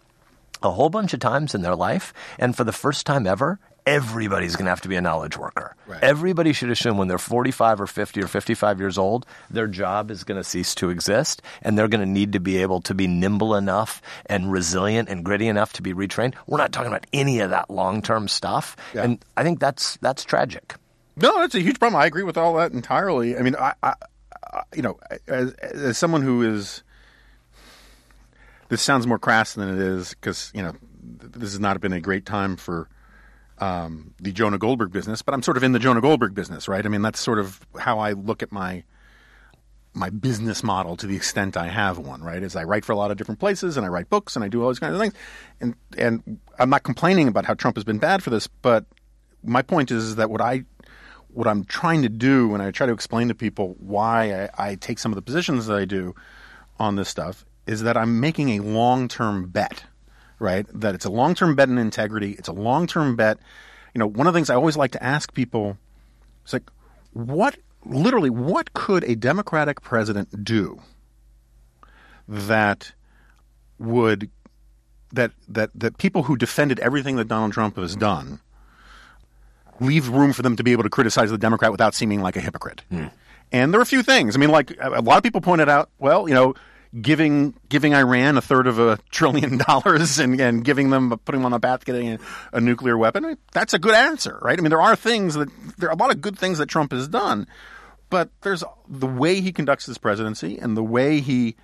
a whole bunch of times in their life. And for the first time ever, everybody's going to have to be a knowledge worker. Right. Everybody should assume when they're 45 or 50 or 55 years old, their job is going to cease to exist and they're going to need to be able to be nimble enough and resilient and gritty enough to be retrained. We're not talking about any of that long-term stuff. Yeah. And I think that's that's tragic. No, that's a huge problem. I agree with all that entirely. I mean, I, I, you know, as, as someone who is this sounds more crass than it is because you know this has not been a great time for um, the Jonah Goldberg business, but I'm sort of in the Jonah Goldberg business, right? I mean, that's sort of how I look at my my business model to the extent I have one, right? Is I write for a lot of different places and I write books and I do all these kinds of things, and and I'm not complaining about how Trump has been bad for this, but my point is that what I what I'm trying to do when I try to explain to people why I, I take some of the positions that I do on this stuff is that I'm making a long term bet, right? That it's a long term bet in integrity. It's a long term bet. You know, one of the things I always like to ask people is like, what, literally, what could a Democratic president do that would, that, that, that people who defended everything that Donald Trump has done leave room for them to be able to criticize the Democrat without seeming like a hypocrite? Mm. And there are a few things. I mean, like a lot of people pointed out, well, you know, giving giving Iran a third of a trillion [laughs] dollars and, and giving them putting them on the path getting a, a nuclear weapon. That's a good answer, right? I mean, there are things that there are a lot of good things that Trump has done, but there's the way he conducts his presidency and the way he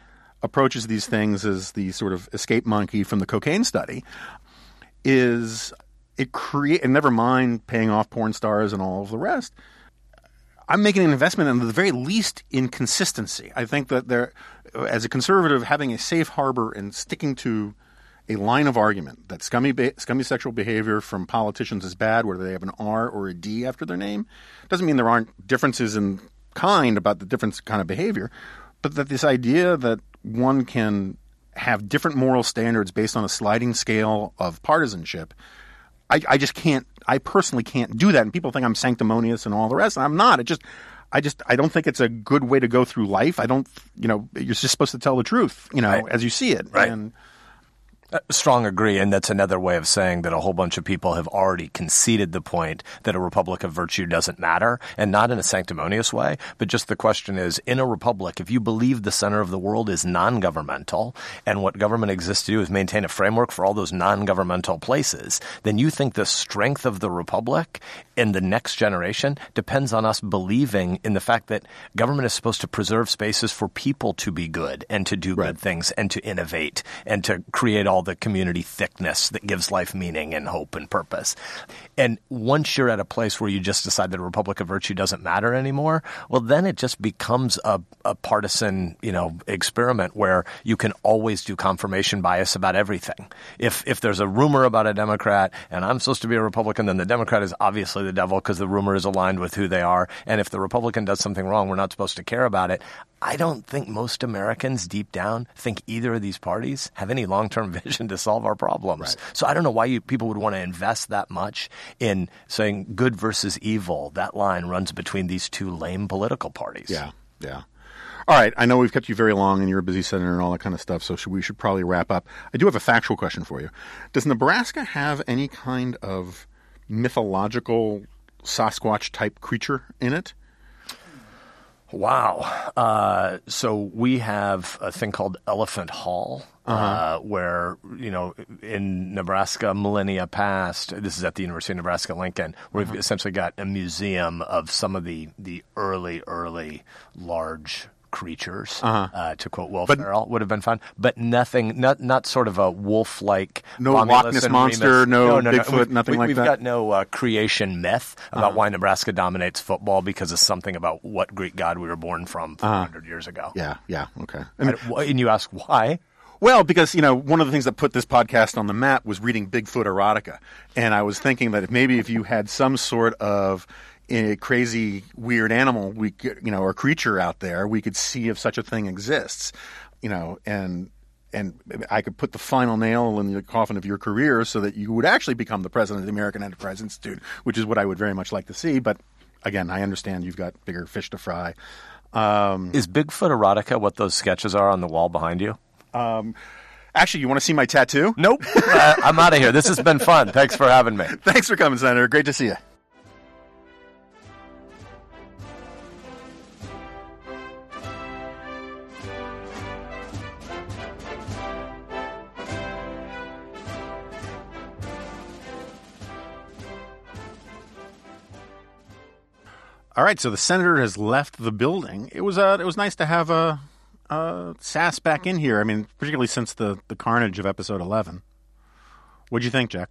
approaches these things as the sort of escape monkey from the cocaine study is it create and never mind paying off porn stars and all of the rest I'm making an investment in the very least in consistency. I think that there, as a conservative, having a safe harbor and sticking to a line of argument that scummy, be- scummy sexual behavior from politicians is bad, whether they have an R or a D after their name, doesn't mean there aren't differences in kind about the different kind of behavior, but that this idea that one can have different moral standards based on a sliding scale of partisanship. I, I just can't. I personally can't do that, and people think I'm sanctimonious and all the rest, and I'm not. It just, I just, I don't think it's a good way to go through life. I don't, you know, you're just supposed to tell the truth, you know, Right. as you see it. Right. And Strong agree, and that's another way of saying that a whole bunch of people have already conceded the point that a republic of virtue doesn't matter, and not in a sanctimonious way, but just the question is in a republic, if you believe the center of the world is non governmental, and what government exists to do is maintain a framework for all those non governmental places, then you think the strength of the republic in the next generation depends on us believing in the fact that government is supposed to preserve spaces for people to be good and to do good things and to innovate and to create all the community thickness that gives life meaning and hope and purpose. And once you're at a place where you just decide that a republic of virtue doesn't matter anymore, well, then it just becomes a, a partisan, you know, experiment where you can always do confirmation bias about everything. If if there's a rumor about a Democrat and I'm supposed to be a Republican, then the Democrat is obviously the devil because the rumor is aligned with who they are. And if the Republican does something wrong, we're not supposed to care about it. I don't think most Americans deep down think either of these parties have any long-term vision to solve our problems. So I don't know why you, people would want to invest that much in saying good versus evil. That line runs between these two lame political parties. yeah, yeah. All right, I know we've kept you very long, and you're a busy senator and all that kind of stuff. So should, we should probably wrap up. I do have a factual question for you. Does Nebraska have any kind of mythological Sasquatch type creature in it? Wow. Uh, so we have a thing called Elephant Hall, uh where, you know, in Nebraska, millennia past, this is at the University of Nebraska Lincoln, we've essentially got a museum of some of the, the early, early large creatures. uh to quote Will Ferrell, would have been fun, but nothing, not not sort of a wolf-like, No Romulus Loch Ness Monster, Remus. no no, Bigfoot, We've- nothing we- like we've that? got no uh, creation myth about why Nebraska dominates football because of something about what Greek god we were born from 400 years ago. Yeah, yeah, okay. And, and you ask why? Well, because you know, one of the things that put this podcast on the map was reading Bigfoot erotica, and I was thinking that if maybe if you had some sort of a crazy, weird animal, we could, you know, or creature out there, we could see if such a thing exists, you know, and and I could put the final nail in the coffin of your career so that you would actually become the president of the American Enterprise Institute, which is what I would very much like to see. But again, I understand you've got bigger fish to fry. Um, Is Bigfoot erotica what those sketches are on the wall behind you? actually, you want to see my tattoo? Nope. [laughs] uh, I'm out of here. This has been fun. Thanks for having me. Thanks for coming, Senator. Great to see you. All right, so the senator has left the building. It was uh, it was nice to have uh, uh, Sasse back in here. I mean, particularly since the the carnage of episode eleven. What'd you think, Jack?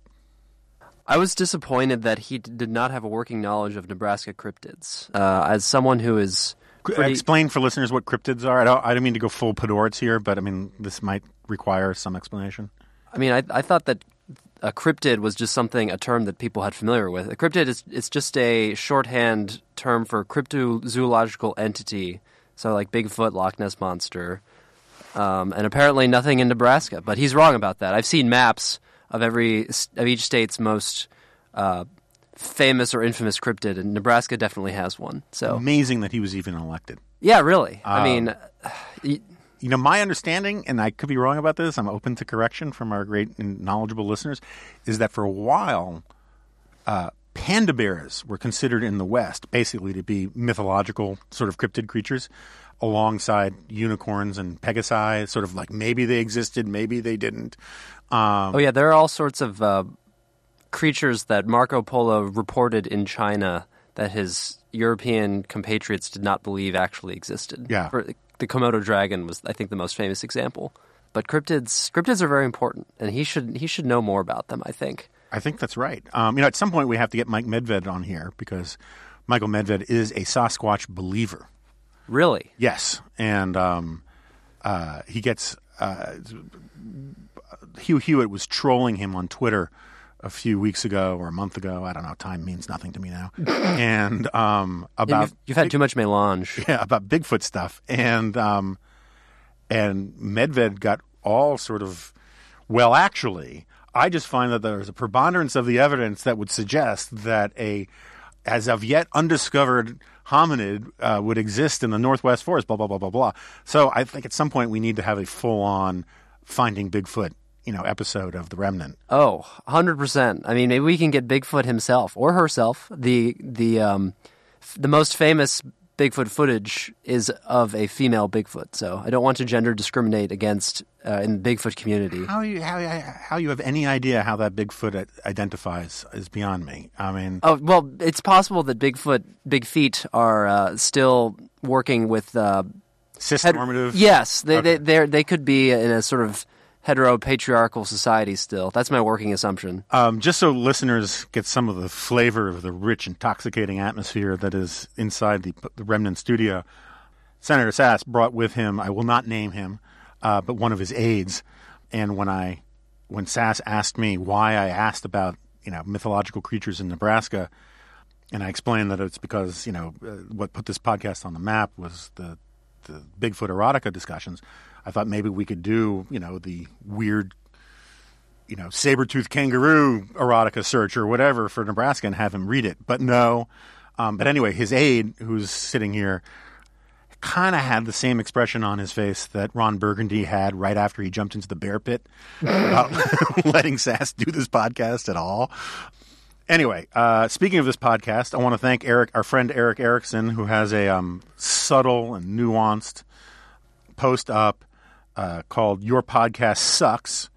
I was disappointed that he did not have a working knowledge of Nebraska cryptids. Uh, as someone who is pretty, Explain for listeners what cryptids are. I don't, I don't mean to go full Podhoretz here, but I mean this might require some explanation. I mean, I, I thought that a cryptid was just something, a term that people had familiar with. A cryptid is it's just a shorthand term for cryptozoological entity. So like Bigfoot, Loch Ness monster, um, and apparently nothing in Nebraska. But he's wrong about that. I've seen maps of every of each state's most uh, famous or infamous cryptid, and Nebraska definitely has one. So Amazing that he was even elected. yeah, really. I mean, y- You know, my understanding, and I could be wrong about this, I'm open to correction from our great and knowledgeable listeners, is that for a while, uh, panda bears were considered in the West basically to be mythological sort of cryptid creatures alongside unicorns and pegasi, sort of like maybe they existed, maybe they didn't. Um, Oh yeah, there are all sorts of uh, creatures that Marco Polo reported in China that his European compatriots did not believe actually existed. Yeah. For, the Komodo dragon was, I think, the most famous example. But cryptids, cryptids are very important, and he should he should know more about them. I think. I think that's right. Um, you know, at some point we have to get Mike Medved on here because Michael Medved is a Sasquatch believer. Really, Yes, and um, uh, he gets uh, Hugh Hewitt was trolling him on Twitter a few weeks ago or a month ago. I don't know. Time means nothing to me now. [laughs] and um, about you've, you've had too much melange. [laughs] yeah, about Bigfoot stuff, and um, and Medved got all sort of well. Actually, I just find that there's a preponderance of the evidence that would suggest that a as of yet undiscovered hominid uh, would exist in the northwest forest. Blah blah blah blah blah. So I think at some point we need to have a full on finding Bigfoot. You know, episode of the Remnant. Oh, 100%. I mean, maybe we can get Bigfoot himself or herself. The the um f- the most famous Bigfoot footage is of a female Bigfoot. So, I don't want to gender discriminate against uh, in the Bigfoot community. How you how how you have any idea how that Bigfoot identifies is beyond me. I mean, Oh, well, it's possible that Bigfoot big feet are uh, still working with uh, cisnormative. Yes, they Okay. they they could be in a sort of heteropatriarchal society still. That's my working assumption. Um, just so listeners get some of the flavor of the rich, intoxicating atmosphere that is inside the, the Remnant studio, Senator Sasse brought with him, I will not name him, uh, but one of his aides. And when I, when Sasse asked me why I asked about, you know, mythological creatures in Nebraska, and I explained that it's because, you know, uh, what put this podcast on the map was the, the Bigfoot erotica discussions. I thought maybe we could do, you know, the weird you know, saber-toothed kangaroo erotica search or whatever for Nebraska and have him read it. But no. Um, but anyway, his aide, who's sitting here, kind of had the same expression on his face that Ron Burgundy had right after he jumped into the bear pit about [laughs] letting Sasse do this podcast at all. Anyway, uh, speaking of this podcast, I want to thank Erick, our friend Erick Erickson, who has a um, subtle and nuanced post up uh, called "Your Podcast Sucks."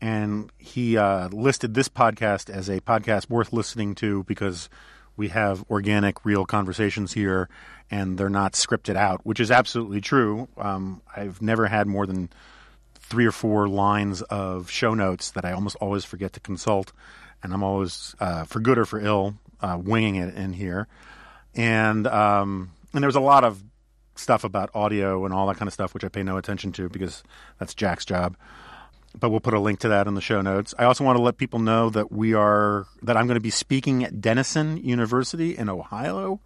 and he uh, listed this podcast as a podcast worth listening to because we have organic, real conversations here, and they're not scripted out, which is absolutely true. Um, I've never had more than three or four lines of show notes that I almost always forget to consult, and I'm always, uh, for good or for ill, uh, winging it in here. And um, and there was a lot of stuff about audio and all that kind of stuff, which I pay no attention to because that's Jack's job but we'll put a link to that in the show notes. I also want to let people know that we are that I'm going to be speaking at Denison University in Ohio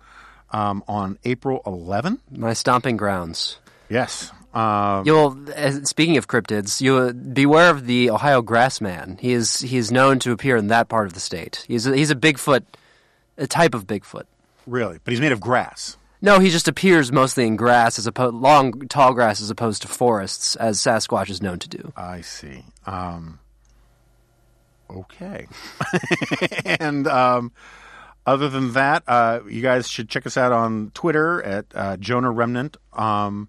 um, on April 11. My stomping grounds. Yes. Um, You'll uh, speaking of cryptids, you beware of the Ohio grassman. He is he is known to appear in that part of the state. He's a, he's a Bigfoot, a type of Bigfoot. really, but he's made of grass. No, he just appears mostly in grass, as opposed long tall grass, as opposed to forests, as Sasquatch is known to do. I see. Um, okay. [laughs] and um, other than that, uh, you guys should check us out on Twitter at uh, Jonah Remnant, um,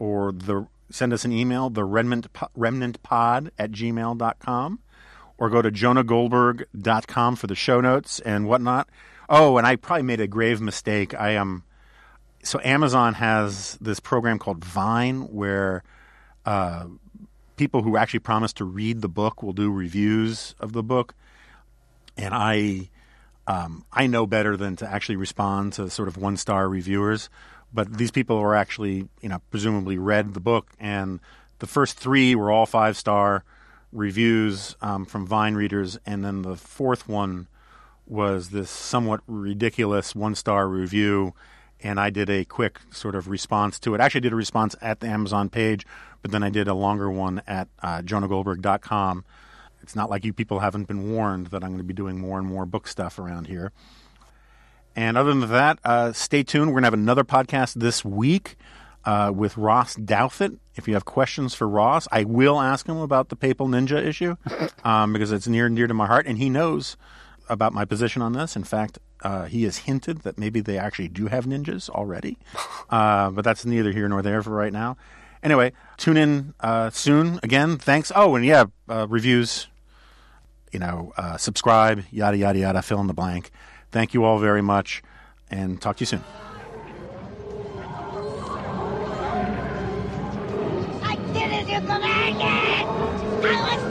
or the send us an email, the remnant, po- remnantpod at gmail.com, or go to jonahgoldberg.com for the show notes and whatnot. Oh, and I probably made a grave mistake. I am. Um, so Amazon has this program called Vine where uh, people who actually promise to read the book will do reviews of the book, and I um, I know better than to actually respond to sort of one star reviewers. But these people are actually you know presumably read the book, and the first three were all five star reviews um, from Vine readers, and then the fourth one was this somewhat ridiculous one star review and I did a quick sort of response to it. Actually, did a response at the Amazon page, but then I did a longer one at uh, jonahgoldberg.com. It's not like you people haven't been warned that I'm going to be doing more and more book stuff around here. And other than that, uh, stay tuned. We're going to have another podcast this week uh, with Ross Douthat. If you have questions for Ross, I will ask him about the Papal Ninja issue [laughs] um, because it's near and dear to my heart, and he knows about my position on this. In fact, uh, he has hinted that maybe they actually do have ninjas already, [laughs] uh, but that's neither here nor there for right now. Anyway, tune in uh, soon. Again, thanks. Oh, and yeah, uh, reviews. You know, uh, subscribe, yada yada yada. Fill in the blank. Thank you all very much, and talk to you soon. I did it, you commanded! I was done!